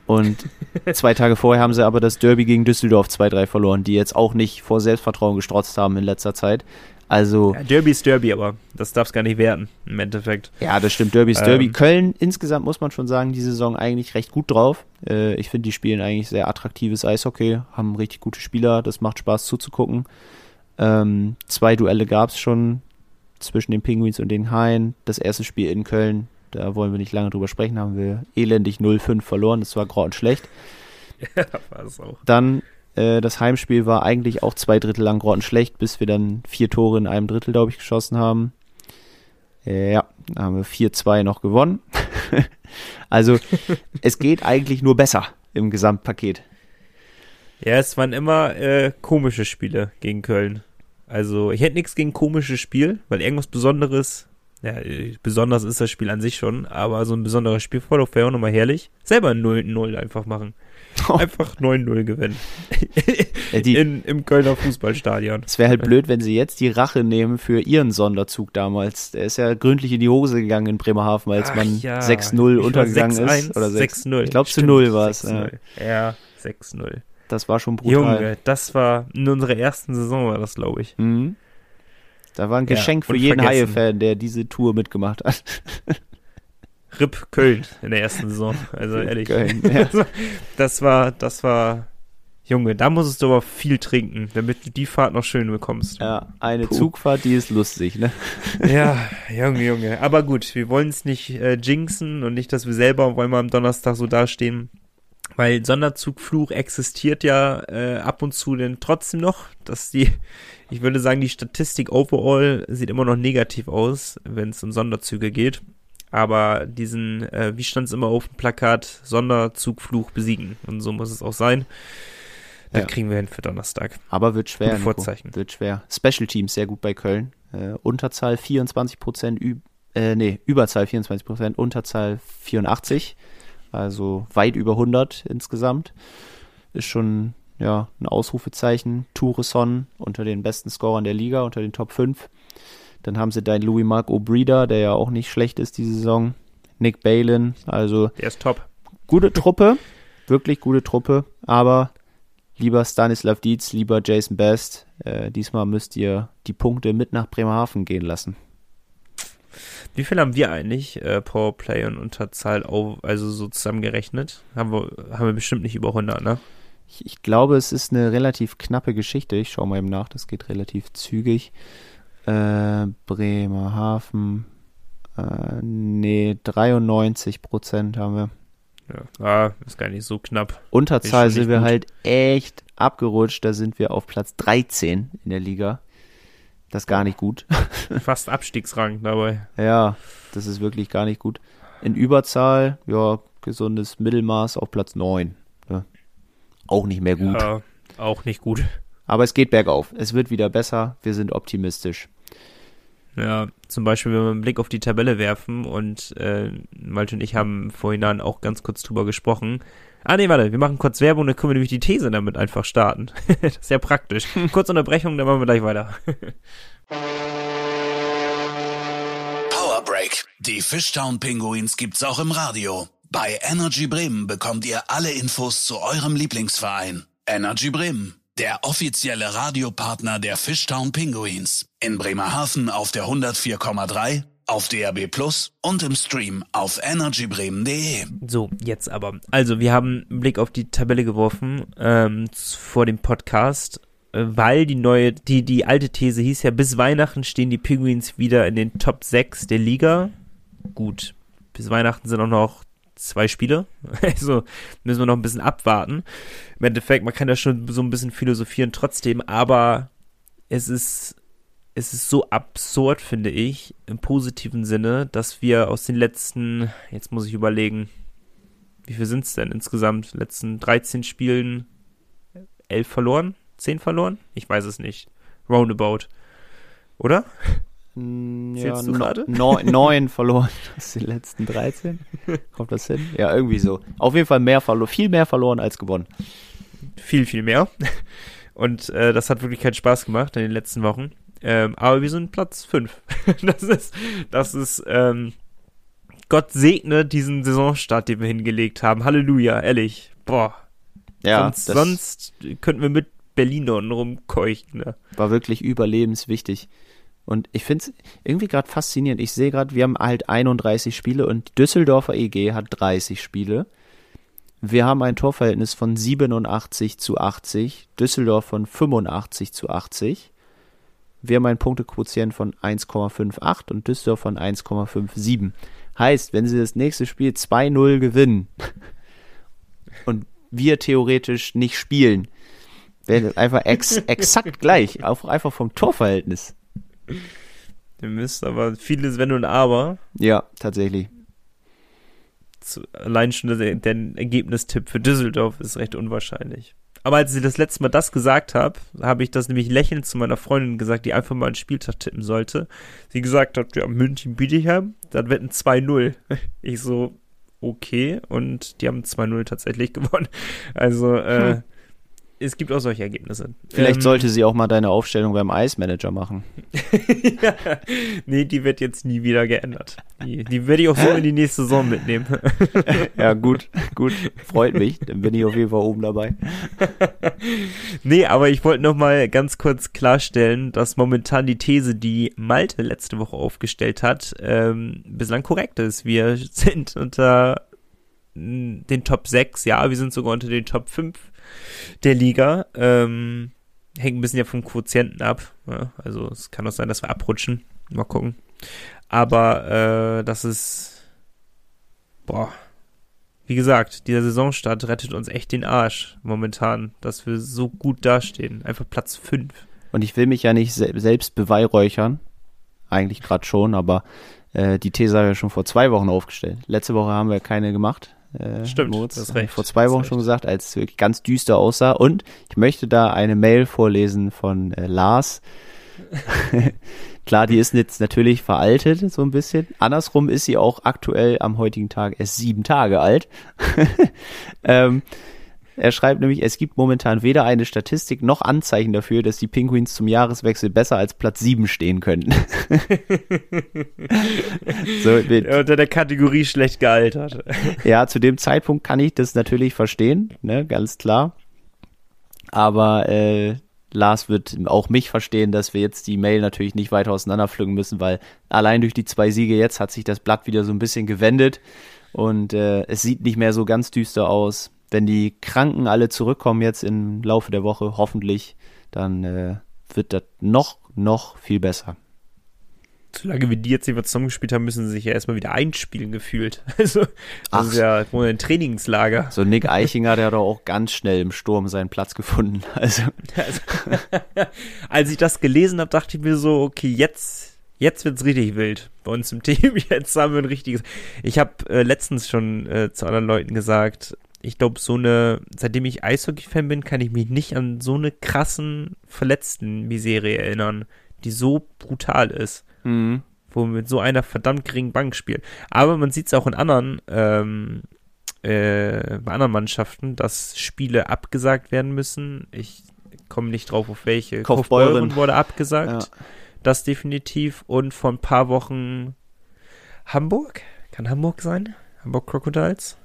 Und zwei Tage vorher haben sie aber das Derby gegen Düsseldorf 2-3 verloren, die jetzt auch nicht vor Selbstvertrauen gestrotzt haben in letzter Zeit. Also, Ja, Derby ist Derby, aber das darf es gar nicht werden, im Endeffekt. ja, das stimmt. Derby ist Derby. Ähm. Köln insgesamt muss man schon sagen, die Saison eigentlich recht gut drauf. Äh, ich finde, die spielen eigentlich sehr attraktives Eishockey, haben richtig gute Spieler. Das macht Spaß zuzugucken. Ähm, zwei Duelle gab es schon zwischen den Penguins und den Haien. Das erste Spiel in Köln, da wollen wir nicht lange drüber sprechen, haben wir elendig 0-5 verloren. Das war grottenschlecht. war es auch. Dann äh, das Heimspiel war eigentlich auch zwei Drittel lang grottenschlecht, bis wir dann vier Tore in einem Drittel, glaube ich, geschossen haben. Äh, ja, da haben wir 4-2 noch gewonnen. also es geht eigentlich nur besser im Gesamtpaket. Ja, es waren immer äh, komische Spiele gegen Köln. Also, ich hätte nichts gegen komisches Spiel, weil irgendwas Besonderes, ja, besonders ist das Spiel an sich schon, aber so ein besonderes Spielverlauf wäre auch nochmal herrlich. Selber 0-0 einfach machen. Einfach 9-0 gewinnen. Äh, die- In, Im Kölner Fußballstadion. Es wäre halt blöd, wenn sie jetzt die Rache nehmen für ihren Sonderzug damals. Der ist ja gründlich in die Hose gegangen in Bremerhaven, als Ach man ja, 6-0 wie viel war untergegangen 6-1? ist. Oder 6 6-0. Ich glaube, zu Stimmt, 0 war es. Ja. 6-0. Ja, 6-0. Das war schon brutal. Junge, das war in unserer ersten Saison war das, glaube ich. Mhm. Da war ein Ja, Geschenk für und jeden. Haie-Fan, der diese Tour mitgemacht hat. RIP Köln in der ersten Saison. Also ehrlich. Köln, ja. Das war, das war, Junge, da musstest du aber viel trinken, damit du die Fahrt noch schön bekommst. Ja, eine Puh. Zugfahrt, die ist lustig, ne? Ja, Junge, Junge. Aber gut, wir wollen es nicht äh, jinxen und nicht, dass wir selber wollen mal am Donnerstag so dastehen. Weil Sonderzugfluch existiert ja äh, ab und zu denn trotzdem noch, dass die, ich würde sagen, die Statistik overall sieht immer noch negativ aus, wenn es um Sonderzüge geht. Aber diesen, äh, wie stand es immer auf dem Plakat, Sonderzugfluch besiegen. Und so muss es auch sein. Das Ja. kriegen wir hin für Donnerstag. Aber wird schwer. Vorzeichen. Wird schwer. Special Teams sehr gut bei Köln. Äh, Unterzahl 24 Prozent, äh, nee, Überzahl 24 Prozent, Unterzahl 84. Also weit über 100 insgesamt. Ist schon, ja, ein Ausrufezeichen. Toureson unter den besten Scorern der Liga, unter den Top 5. Dann haben sie dein Louis Mark O'Brida, der ja auch nicht schlecht ist diese Saison. Nick Balin, also Der ist top. gute Truppe, wirklich gute Truppe, aber lieber Stanislav Dietz, lieber Jason Best, äh, diesmal müsst ihr die Punkte mit nach Bremerhaven gehen lassen. Wie viel haben wir eigentlich äh, Powerplay und Unterzahl also so zusammengerechnet? Haben wir, haben wir bestimmt nicht über 100, ne? Ich, ich glaube, es ist eine relativ knappe Geschichte. Ich schaue mal eben nach, das geht relativ zügig. Äh, Bremerhaven, äh, nee, 93 Prozent haben wir. Ja, ah, ist gar nicht so knapp. Unterzahl sind wir gut. halt echt abgerutscht. Da sind wir auf Platz 13 in der Liga. Das ist gar nicht gut. Fast Abstiegsrang dabei. Ja, das ist wirklich gar nicht gut. In Überzahl, ja, gesundes Mittelmaß auf Platz 9. Ja. Auch nicht mehr gut. Ja, auch nicht gut. Aber es geht bergauf. Es wird wieder besser. Wir sind optimistisch. Ja, zum Beispiel, wenn wir einen Blick auf die Tabelle werfen und äh, Malte und ich haben vorhin auch ganz kurz drüber gesprochen. Ah nee, warte, wir machen kurz Werbung, dann können wir nämlich die These damit einfach starten. das ist ja praktisch. Kurz Unterbrechung, dann machen wir gleich weiter. Power Break. Die Fishtown Pinguins gibt's auch im Radio. Bei Energy Bremen bekommt ihr alle Infos zu eurem Lieblingsverein. Energy Bremen, der offizielle Radiopartner der Fishtown Pinguins. In Bremerhaven auf der 104,3, auf DRB Plus und im Stream auf energybremen.de. So, jetzt aber. Also, wir haben einen Blick auf die Tabelle geworfen ähm, vor dem Podcast, äh, weil die neue, die, die alte These hieß ja, bis Weihnachten stehen die Penguins wieder in den Top 6 der Liga. Gut, bis Weihnachten sind auch noch zwei Spiele. Also müssen wir noch ein bisschen abwarten. Im Endeffekt, man kann ja schon so ein bisschen philosophieren trotzdem, aber es ist es ist so absurd, finde ich, im positiven Sinne, dass wir aus den letzten, jetzt muss ich überlegen, wie viel sind es denn insgesamt? Letzten 13 Spielen 11 verloren? 10 verloren? Ich weiß es nicht. Roundabout. Oder? Mm, Ja, no- neun, verloren aus den letzten 13. Kommt das hin? Ja, irgendwie so. Auf jeden Fall mehr verloren, viel mehr verloren als gewonnen. Viel, viel mehr. Und äh, das hat wirklich keinen Spaß gemacht in den letzten Wochen. Ähm, aber wir sind Platz 5. das ist, das ist, ähm, Gott segne diesen Saisonstart, den wir hingelegt haben. Halleluja, ehrlich. Boah. Ja, sonst, sonst könnten wir mit Berlin unten rumkeuchen. Ne? war wirklich überlebenswichtig. Und ich finde es irgendwie gerade faszinierend. Ich sehe gerade, wir haben halt 31 Spiele und Düsseldorfer EG hat 30 Spiele. Wir haben ein Torverhältnis von 87 zu 80, Düsseldorf von 85 zu 80. Wir haben einen Punktequotient von 1,58 und Düsseldorf von 1,57. Heißt, wenn sie das nächste Spiel 2-0 gewinnen und wir theoretisch nicht spielen, wäre das einfach ex exakt gleich, auch einfach vom Torverhältnis. Ihr müsst aber vieles Wenn und Aber. Ja, tatsächlich. Zu, allein schon der, der Ergebnistipp für Düsseldorf ist recht unwahrscheinlich. Aber als ich das letzte Mal das gesagt habe, habe ich das nämlich lächelnd zu meiner Freundin gesagt, die einfach mal einen Spieltag tippen sollte. Sie gesagt hat, ja, München Bietigheim, dann wetten 2-0. Ich so, okay. Und die haben 2-0 tatsächlich gewonnen. Also, äh, Hm. Es gibt auch solche Ergebnisse. Vielleicht Ähm, sollte sie auch mal deine Aufstellung beim Ice Manager machen. ja, nee, die wird jetzt nie wieder geändert. Die, die werde ich auch so in die nächste Saison mitnehmen. Ja, gut, gut. Freut mich. Dann bin ich auf jeden Fall oben dabei. nee, aber ich wollte noch mal ganz kurz klarstellen, dass momentan die These, die Malte letzte Woche aufgestellt hat, ähm, bislang korrekt ist. Wir sind unter mm, den Top 6, ja, wir sind sogar unter den Top 5 der Liga. Ähm, hängt ein bisschen ja vom Quotienten ab. Ja, also es kann auch sein, dass wir abrutschen. Mal gucken. Aber äh, das ist boah. Wie gesagt, dieser Saisonstart rettet uns echt den Arsch momentan, dass wir so gut dastehen. Einfach Platz 5. Und ich will mich ja nicht se selbst beweihräuchern. Eigentlich gerade schon, aber äh, die These habe ich ja schon vor zwei Wochen aufgestellt. Letzte Woche haben wir keine gemacht. Äh, Stimmt, du hast recht, Vor zwei Wochen schon gesagt, als es wirklich ganz düster aussah. Und ich möchte da eine Mail vorlesen von äh, Lars. Klar, die ist jetzt natürlich veraltet, so ein bisschen. Andersrum ist sie auch aktuell am heutigen Tag erst sieben Tage alt. ähm, er schreibt nämlich, es gibt momentan weder eine Statistik noch Anzeichen dafür, dass die Penguins zum Jahreswechsel besser als Platz 7 stehen könnten. so, Unter der Kategorie schlecht gealtert. ja, zu dem Zeitpunkt kann ich das natürlich verstehen, ne, ganz klar. Aber äh, Lars wird auch mich verstehen, dass wir jetzt die Mail natürlich nicht weiter auseinanderpflücken müssen, weil allein durch die zwei Siege jetzt hat sich das Blatt wieder so ein bisschen gewendet und äh, es sieht nicht mehr so ganz düster aus. Wenn die Kranken alle zurückkommen jetzt im Laufe der Woche, hoffentlich, dann äh, wird das noch, noch viel besser. Solange wir die jetzt nicht mehr zusammengespielt haben, müssen sie sich ja erstmal wieder einspielen gefühlt. Also, das Ach. ist ja wohl ein Trainingslager. So Nick Eichinger, der hat doch auch ganz schnell im Sturm seinen Platz gefunden. Also Also, als ich das gelesen habe, dachte ich mir so, okay, jetzt, jetzt wird's richtig wild bei uns im Team. Jetzt haben wir ein richtiges. Ich habe äh, letztens schon äh, zu anderen Leuten gesagt, ich glaube, so eine, seitdem ich Eishockey-Fan bin, kann ich mich nicht an so eine krassen verletzten Miserie erinnern, die so brutal ist Mhm. wo wir mit so einer verdammt geringen Bank spielen. Aber man sieht es auch in anderen, ähm, äh, bei anderen Mannschaften, dass Spiele abgesagt werden müssen. Ich komme nicht drauf, auf welche. Kaufbeuren. Kaufbeuren wurde abgesagt. Ja. Das definitiv. Und vor ein paar Wochen Hamburg? Kann Hamburg sein? Hamburg Crocodiles?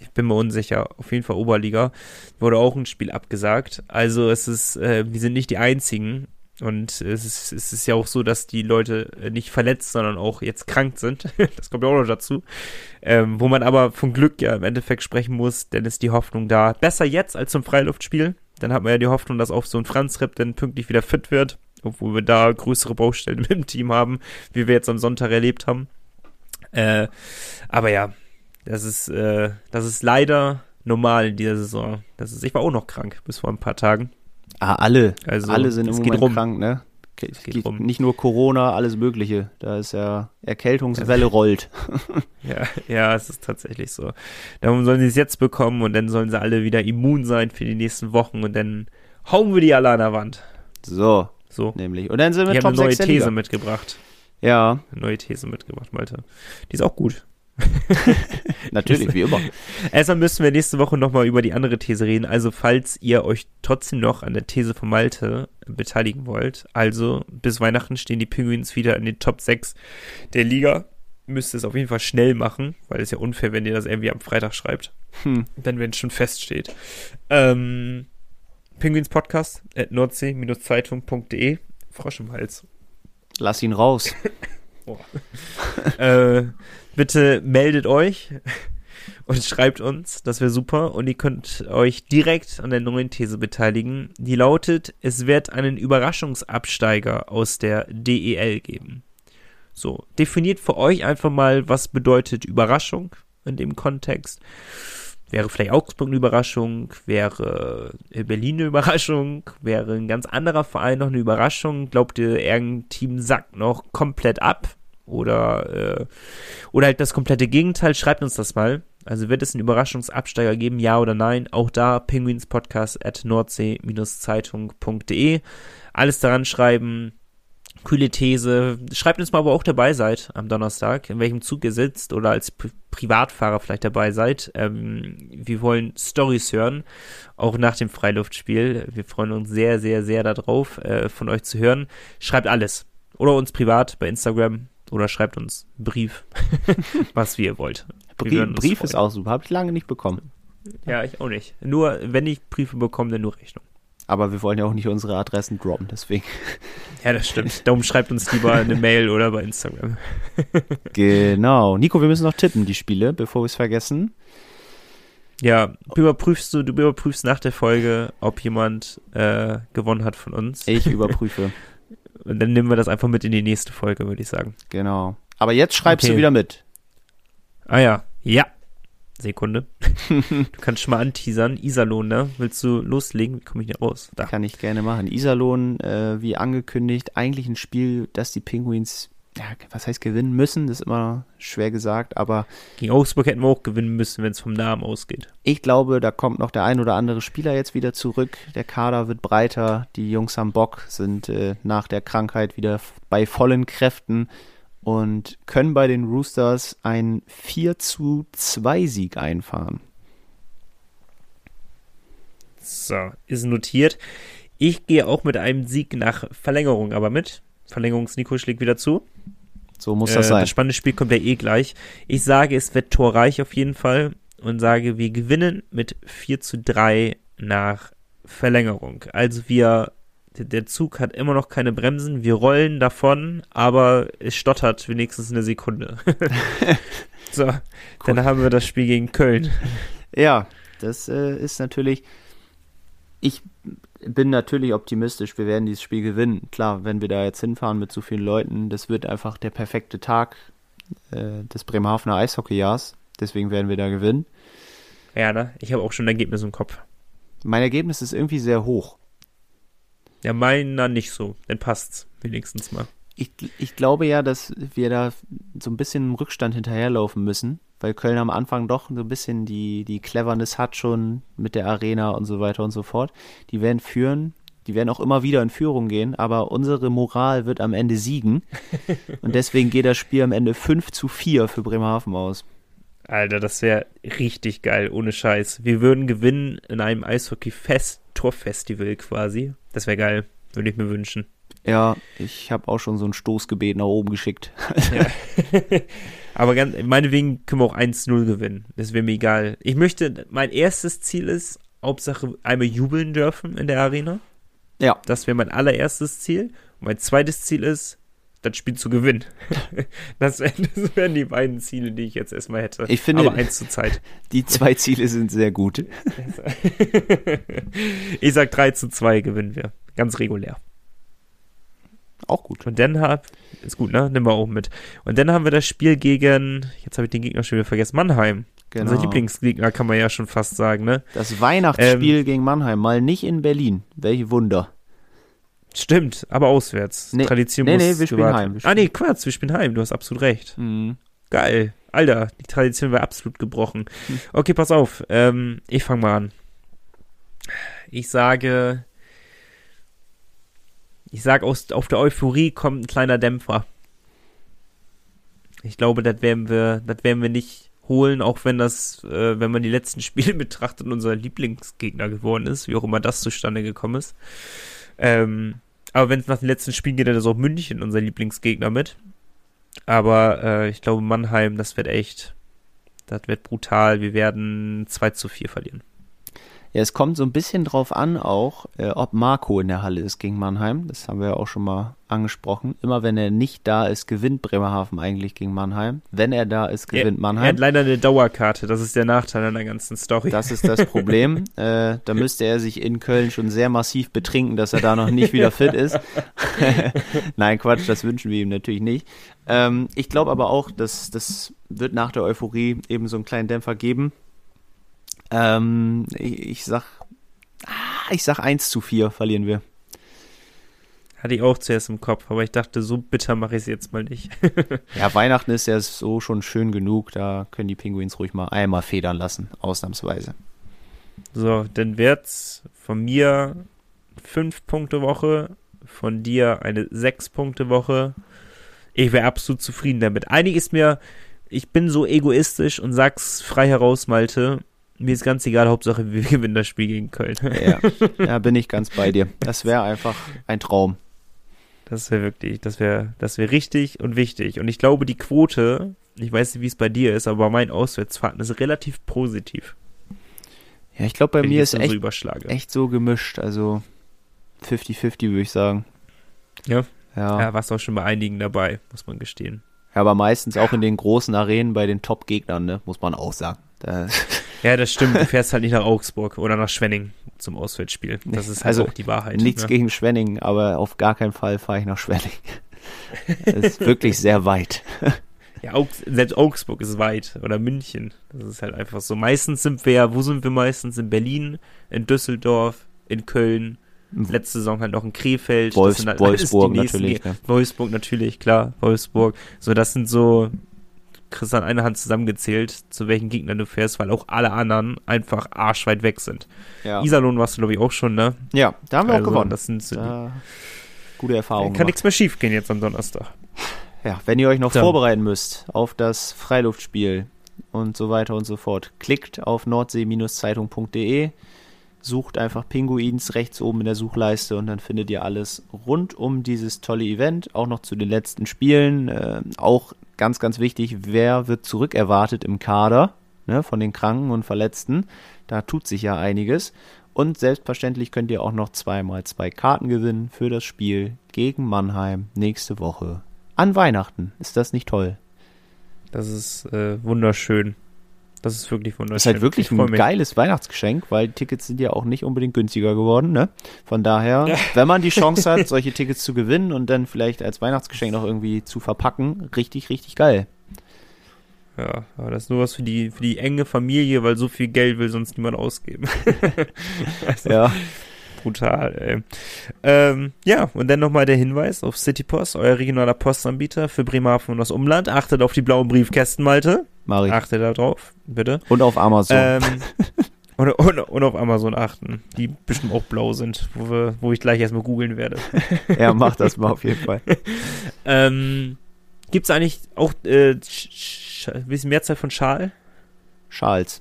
Ich bin mir unsicher. Auf jeden Fall Oberliga. Wurde auch ein Spiel abgesagt. Also es ist, äh, wir sind nicht die einzigen. Und es ist, es ist ja auch so, dass die Leute äh, nicht verletzt, sondern auch jetzt krank sind. das kommt ja auch noch dazu. Ähm, wo man aber von Glück ja im Endeffekt sprechen muss, denn ist die Hoffnung da. Besser jetzt als zum Freiluftspiel. Dann hat man ja die Hoffnung, dass auch so ein Franz Ripp dann pünktlich wieder fit wird. Obwohl wir da größere Baustellen im Team haben, wie wir jetzt am Sonntag erlebt haben. Äh, aber ja, das ist, äh, das ist leider normal in dieser Saison. Das ist, ich war auch noch krank bis vor ein paar Tagen. Ah, alle. Also, alle sind im Moment rum. krank, ne? Es geht rum. nicht nur Corona, alles Mögliche. Da ist ja Erkältungswelle rollt. Ja, ja, es ist tatsächlich so. Darum sollen sie es jetzt bekommen und dann sollen sie alle wieder immun sein für die nächsten Wochen und dann hauen wir die alle an der Wand. So, So. nämlich. Und dann sind wir Ich Top eine neue 6 der These mitgebracht. Ja, Eine neue These mitgebracht, Malte. Die ist auch gut. natürlich, wie immer. Erstmal müssen wir nächste Woche nochmal über die andere These reden. Also, falls ihr euch trotzdem noch an der These von Malte beteiligen wollt, also bis Weihnachten stehen die Penguins wieder in den Top 6 der Liga. Müsst ihr es auf jeden Fall schnell machen, weil es ja unfair, wenn ihr das irgendwie am Freitag schreibt. Hm. Dann, wenn es schon feststeht. Ähm, Penguins Podcast at nordsee-zeitung.de. Frosch im Hals. Lass ihn raus. äh, bitte meldet euch und schreibt uns, das wäre super. Und ihr könnt euch direkt an der neuen These beteiligen. Die lautet, es wird einen Überraschungsabsteiger aus der DEL geben. So, definiert für euch einfach mal, was bedeutet Überraschung in dem Kontext. Wäre vielleicht Augsburg eine Überraschung, wäre äh, Berlin eine Überraschung, wäre ein ganz anderer Verein noch eine Überraschung. Glaubt ihr, irgendein Team sackt noch komplett ab? Oder, äh, oder halt das komplette Gegenteil? Schreibt uns das mal. Also wird es einen Überraschungsabsteiger geben, ja oder nein? Auch da penguinspodcast at nordsee-zeitung.de. Alles daran schreiben. Kühle These. Schreibt uns mal, ob ihr auch dabei seid am Donnerstag, in welchem Zug ihr sitzt oder als Pri Privatfahrer vielleicht dabei seid. Ähm, wir wollen Stories hören, auch nach dem Freiluftspiel. Wir freuen uns sehr, sehr, sehr darauf, äh, von euch zu hören. Schreibt alles. Oder uns privat bei Instagram oder schreibt uns einen Brief, was ihr wollt. Wir Brief, ist auch super. Habe ich lange nicht bekommen. Ja, ich auch nicht. Nur, wenn ich Briefe bekomme, dann nur Rechnung. Aber wir wollen ja auch nicht unsere Adressen droppen, deswegen. Ja, das stimmt. Darum schreibt uns lieber eine Mail oder bei Instagram. Genau. Nico, wir müssen noch tippen, die Spiele, bevor wir es vergessen. Ja, überprüfst du, du überprüfst nach der Folge, ob jemand äh, gewonnen hat von uns. Ich überprüfe. Und dann nehmen wir das einfach mit in die nächste Folge, würde ich sagen. genau. Aber jetzt schreibst Okay. du wieder mit. Ah ja, ja. Sekunde. du kannst schon mal anteasern. Iserlohn, ne? Willst du loslegen? Wie komme ich hier raus? Da. Kann ich gerne machen. Iserlohn, äh, wie angekündigt, eigentlich ein Spiel, das die Penguins, ja, was heißt gewinnen müssen, das ist immer schwer gesagt, aber Gegen Augsburg hätten wir auch gewinnen müssen, wenn es vom Namen ausgeht. ich glaube, da kommt noch der ein oder andere Spieler jetzt wieder zurück. Der Kader wird breiter, die Jungs am Bock sind äh, nach der Krankheit wieder bei vollen Kräften und können bei den Roosters einen 4 zu 2 Sieg einfahren. So, ist notiert. Ich gehe auch mit einem Sieg nach Verlängerung aber mit. Verlängerungs-Nico schlägt wieder zu. So muss das Äh, sein. Das spannende Spiel kommt ja eh gleich. Ich sage, es wird torreich auf jeden Fall und sage, wir gewinnen mit 4 zu 3 nach Verlängerung. Also wir, der- Zug hat immer noch keine Bremsen, wir rollen davon, aber es stottert wenigstens eine Sekunde. so, dann haben wir das Spiel gegen Köln. Ja, das äh, ist natürlich. Ich bin natürlich optimistisch, wir werden dieses Spiel gewinnen. Klar, wenn wir da jetzt hinfahren mit so vielen Leuten, das wird einfach der perfekte Tag äh, des Bremerhavener Eishockeyjahrs. Deswegen werden wir da gewinnen. Ja, ne? Ich habe auch schon ein Ergebnis im Kopf. Mein Ergebnis ist irgendwie sehr hoch. Ja, meiner nicht so. Dann passt's wenigstens mal. Ich, ich glaube ja, dass wir da so ein bisschen im Rückstand hinterherlaufen müssen, weil Köln am Anfang doch so ein bisschen die, die Cleverness hat schon mit der Arena und so weiter und so fort. Die werden führen, die werden auch immer wieder in Führung gehen, aber unsere Moral wird am Ende siegen. und deswegen geht das Spiel am Ende 5 zu 4 für Bremerhaven aus. Alter, das wäre richtig geil, ohne Scheiß. Wir würden gewinnen in einem Eishockey-Fest, Torfestival quasi. Das wäre geil, würde ich mir wünschen. Ja, ich habe auch schon so ein Stoßgebet nach oben geschickt. Aber ganz, meinetwegen können wir auch 1-0 gewinnen. Das wäre mir egal. Ich möchte, mein erstes Ziel ist, Hauptsache einmal jubeln dürfen in der Arena. Ja, Das wäre mein allererstes Ziel. Und mein zweites Ziel ist, das Spiel zu gewinnen. Das, wär, das wären die beiden Ziele, die ich jetzt erstmal hätte. Ich finde- Aber eins zur Zeit. die zwei Ziele sind sehr gut. ich sag 3 zu 2 gewinnen wir. Ganz regulär. Auch gut. Und dann hab, ist gut, ne? Nehmen wir auch mit. Und dann haben wir das Spiel gegen, jetzt habe ich den Gegner schon wieder vergessen, Mannheim. Genau. Unser Lieblingsgegner kann man ja schon fast sagen, ne? Das Weihnachtsspiel Ähm, gegen Mannheim, mal nicht in Berlin. Welche Wunder. Stimmt, aber auswärts. Nee, Tradition nee, muss nee, wir spielen gewahrt- heim, wir Ah, nee, Quatsch, wir spielen heim. Du hast absolut recht. Mhm. Geil. Alter, die Tradition war absolut gebrochen. Hm. Okay, pass auf. Ähm, ich fange mal an. Ich sage, ich sage, aus, auf der Euphorie kommt ein kleiner Dämpfer. Ich glaube, das werden wir, das werden wir nicht holen, auch wenn das, äh, wenn man die letzten Spiele betrachtet, unser Lieblingsgegner geworden ist, wie auch immer das zustande gekommen ist. Ähm, aber wenn es nach den letzten Spielen geht, dann ist auch München unser Lieblingsgegner mit. Aber äh, ich glaube, Mannheim, das wird echt, das wird brutal. Wir werden 2 zu 4 verlieren. Ja, es kommt so ein bisschen drauf an auch, äh, ob Marco in der Halle ist gegen Mannheim. Das haben wir ja auch schon mal angesprochen. Immer wenn er nicht da ist, gewinnt Bremerhaven eigentlich gegen Mannheim. Wenn er da ist, gewinnt er, Er hat Mannheim. leider eine Dauerkarte, das ist der Nachteil an der ganzen Story. Das ist das Problem. äh, da müsste er sich in Köln schon sehr massiv betrinken, dass er da noch nicht wieder fit ist. Nein, Quatsch, das wünschen wir ihm natürlich nicht. Ähm, ich glaube aber auch, dass das wird nach der Euphorie eben so einen kleinen Dämpfer geben. Ähm, ich, ich sag, ah, ich sag 1 zu 4 verlieren wir. Hatte ich auch zuerst im Kopf, aber ich dachte, so bitter mache ich es jetzt mal nicht. Ja, Weihnachten ist ja so schon schön genug, da können die Pinguins ruhig mal einmal federn lassen, ausnahmsweise. so, dann wird's von mir 5 Punkte Woche, von dir eine 6 Punkte Woche. Ich wäre absolut zufrieden damit. Einig ist mir, ich bin so egoistisch und sag's frei heraus, Malte. Mir ist ganz egal, Hauptsache wir gewinnen das Spiel gegen Köln. Ja, da bin ich ganz bei dir. Das wäre einfach ein Traum. Das wäre wirklich, das wäre, das wäre richtig und wichtig. Und ich glaube, die Quote, ich weiß nicht, wie es bei dir ist, aber mein Auswärtsfahrten ist relativ positiv. Ja, ich glaube, bei wenn mir ist so echt, überschlage. echt so gemischt. Also 50-50 würde ich sagen. Ja? Ja. Ja, warst auch schon bei einigen dabei, muss man gestehen. Ja, aber meistens auch in den großen Arenen bei den Top-Gegnern, ne? muss man auch sagen. Da, Ja, das stimmt. Du fährst halt nicht nach Augsburg oder nach Schwenning zum Auswärtsspiel. Das ist halt Also, auch die Wahrheit. nichts ne? gegen Schwenning, aber auf gar keinen Fall fahre ich nach Schwenning. Das ist wirklich sehr weit. Ja, selbst Augsburg ist weit oder München. Das ist halt einfach so. Meistens sind wir ja, wo sind wir meistens? In Berlin, in Düsseldorf, in Köln. Letzte Saison halt noch in Krefeld. Wolfs- Das sind halt Wolfsburg natürlich, ne? Wolfsburg natürlich, klar. Wolfsburg. So, das sind so, kriegst an einer Hand zusammengezählt, zu welchen Gegnern du fährst, weil auch alle anderen einfach arschweit weg sind. Ja, Iserlohn warst du, glaube ich, auch schon, ne? ja da haben wir Also, auch gewonnen. Das sind so die, Da, gute Erfahrungen. kann nichts mehr schief gehen jetzt am Donnerstag. Ja, wenn ihr euch noch Dann. vorbereiten müsst auf das Freiluftspiel und so weiter und so fort, klickt auf nordsee-zeitung.de, sucht einfach Pinguins rechts oben in der Suchleiste und dann findet ihr alles rund um dieses tolle Event, auch noch zu den letzten Spielen. Äh, auch ganz, ganz wichtig, wer wird zurückerwartet im Kader ne, von den Kranken und Verletzten. Da tut sich ja einiges. Und selbstverständlich könnt ihr auch noch zweimal zwei Karten gewinnen für das Spiel gegen Mannheim nächste Woche. An Weihnachten. Ist das nicht toll? Das ist äh, wunderschön. Das ist wirklich wunderschön. Das ist halt wirklich ein geiles Weihnachtsgeschenk, weil die Tickets sind ja auch nicht unbedingt günstiger geworden, ne? Von daher, wenn man die Chance hat, solche Tickets zu gewinnen und dann vielleicht als Weihnachtsgeschenk noch irgendwie zu verpacken, richtig, richtig geil. Ja, aber das ist nur was für die, für die enge Familie, weil so viel Geld will sonst niemand ausgeben. also, Ja. Brutal, ey. Ähm, ja, und dann nochmal der Hinweis auf Citypost, euer regionaler Postanbieter für Bremerhaven und das Umland. Achtet auf die blauen Briefkästen, Malte. Mach ich. Achtet da drauf, bitte. Und auf Amazon. Ähm, und, und, und auf Amazon achten, die bestimmt auch blau sind, wo, wir, wo ich gleich erstmal googeln werde. ja, mach das mal auf jeden Fall. Ähm, Gibt es eigentlich auch, äh, ist die Mehrzahl von Schal? Charles.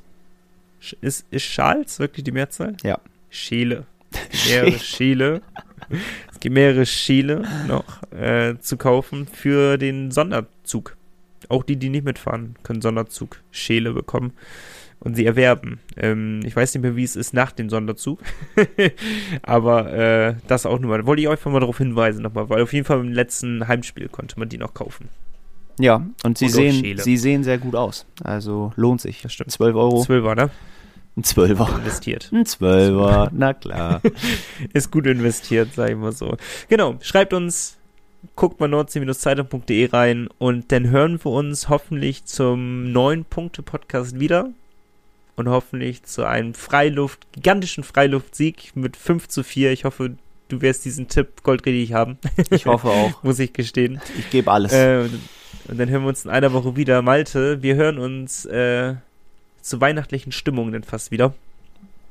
Sch ist, ist Schals wirklich die Mehrzahl? Ja. Schäle. Mehrere Schäle. Es gibt mehrere Schäle noch äh, zu kaufen für den Sonderzug. Auch die, die nicht mitfahren, können Sonderzug Schäle bekommen und sie erwerben. Ähm, ich weiß nicht mehr, wie es ist nach dem Sonderzug. Aber äh, das auch nur mal. Wollte ich euch mal darauf hinweisen nochmal, weil auf jeden Fall im letzten Heimspiel konnte man die noch kaufen. Ja, und sie Und sehen, sie sehen sehr gut aus. Also lohnt sich. Das stimmt. 12 Euro. Zwölfer, ne? Ein Zwölfer. Investiert. Ein Zwölfer, na klar. ist gut investiert, sag ich mal so. Genau, schreibt uns, guckt mal nordsee-zeitung.de rein und dann hören wir uns hoffentlich zum neuen Punkte-Podcast wieder und hoffentlich zu einem Freiluft, gigantischen Freiluftsieg mit 5 zu 4. Ich hoffe, du wirst diesen Tipp goldrichtig haben. Ich hoffe auch. Muss ich gestehen. Ich gebe alles. Äh, und dann hören wir uns in einer Woche wieder. Malte, wir hören uns äh, zu weihnachtlichen Stimmungen dann fast wieder.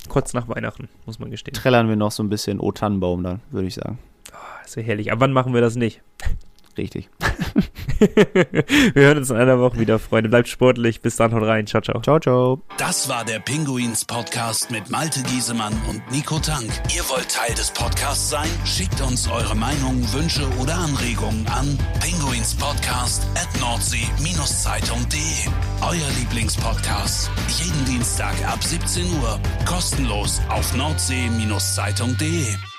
Kurz nach Weihnachten, muss man gestehen. Trällern wir noch so ein bisschen O Tannenbaum dann, würde ich sagen. Oh, das wäre herrlich. Aber wann machen wir das nicht? Richtig. wir hören uns in einer Woche wieder, Freunde. Bleibt sportlich. Bis dann, haut rein. Ciao, ciao. Ciao, ciao. Das war der Pinguins Podcast mit Malte Giesemann und Nico Tank. Ihr wollt Teil des Podcasts sein? Schickt uns eure Meinungen, Wünsche oder Anregungen an pinguinspodcast at nordsee-zeitung.de. Euer Lieblingspodcast. Jeden Dienstag ab 17 Uhr. Kostenlos auf nordsee-zeitung.de.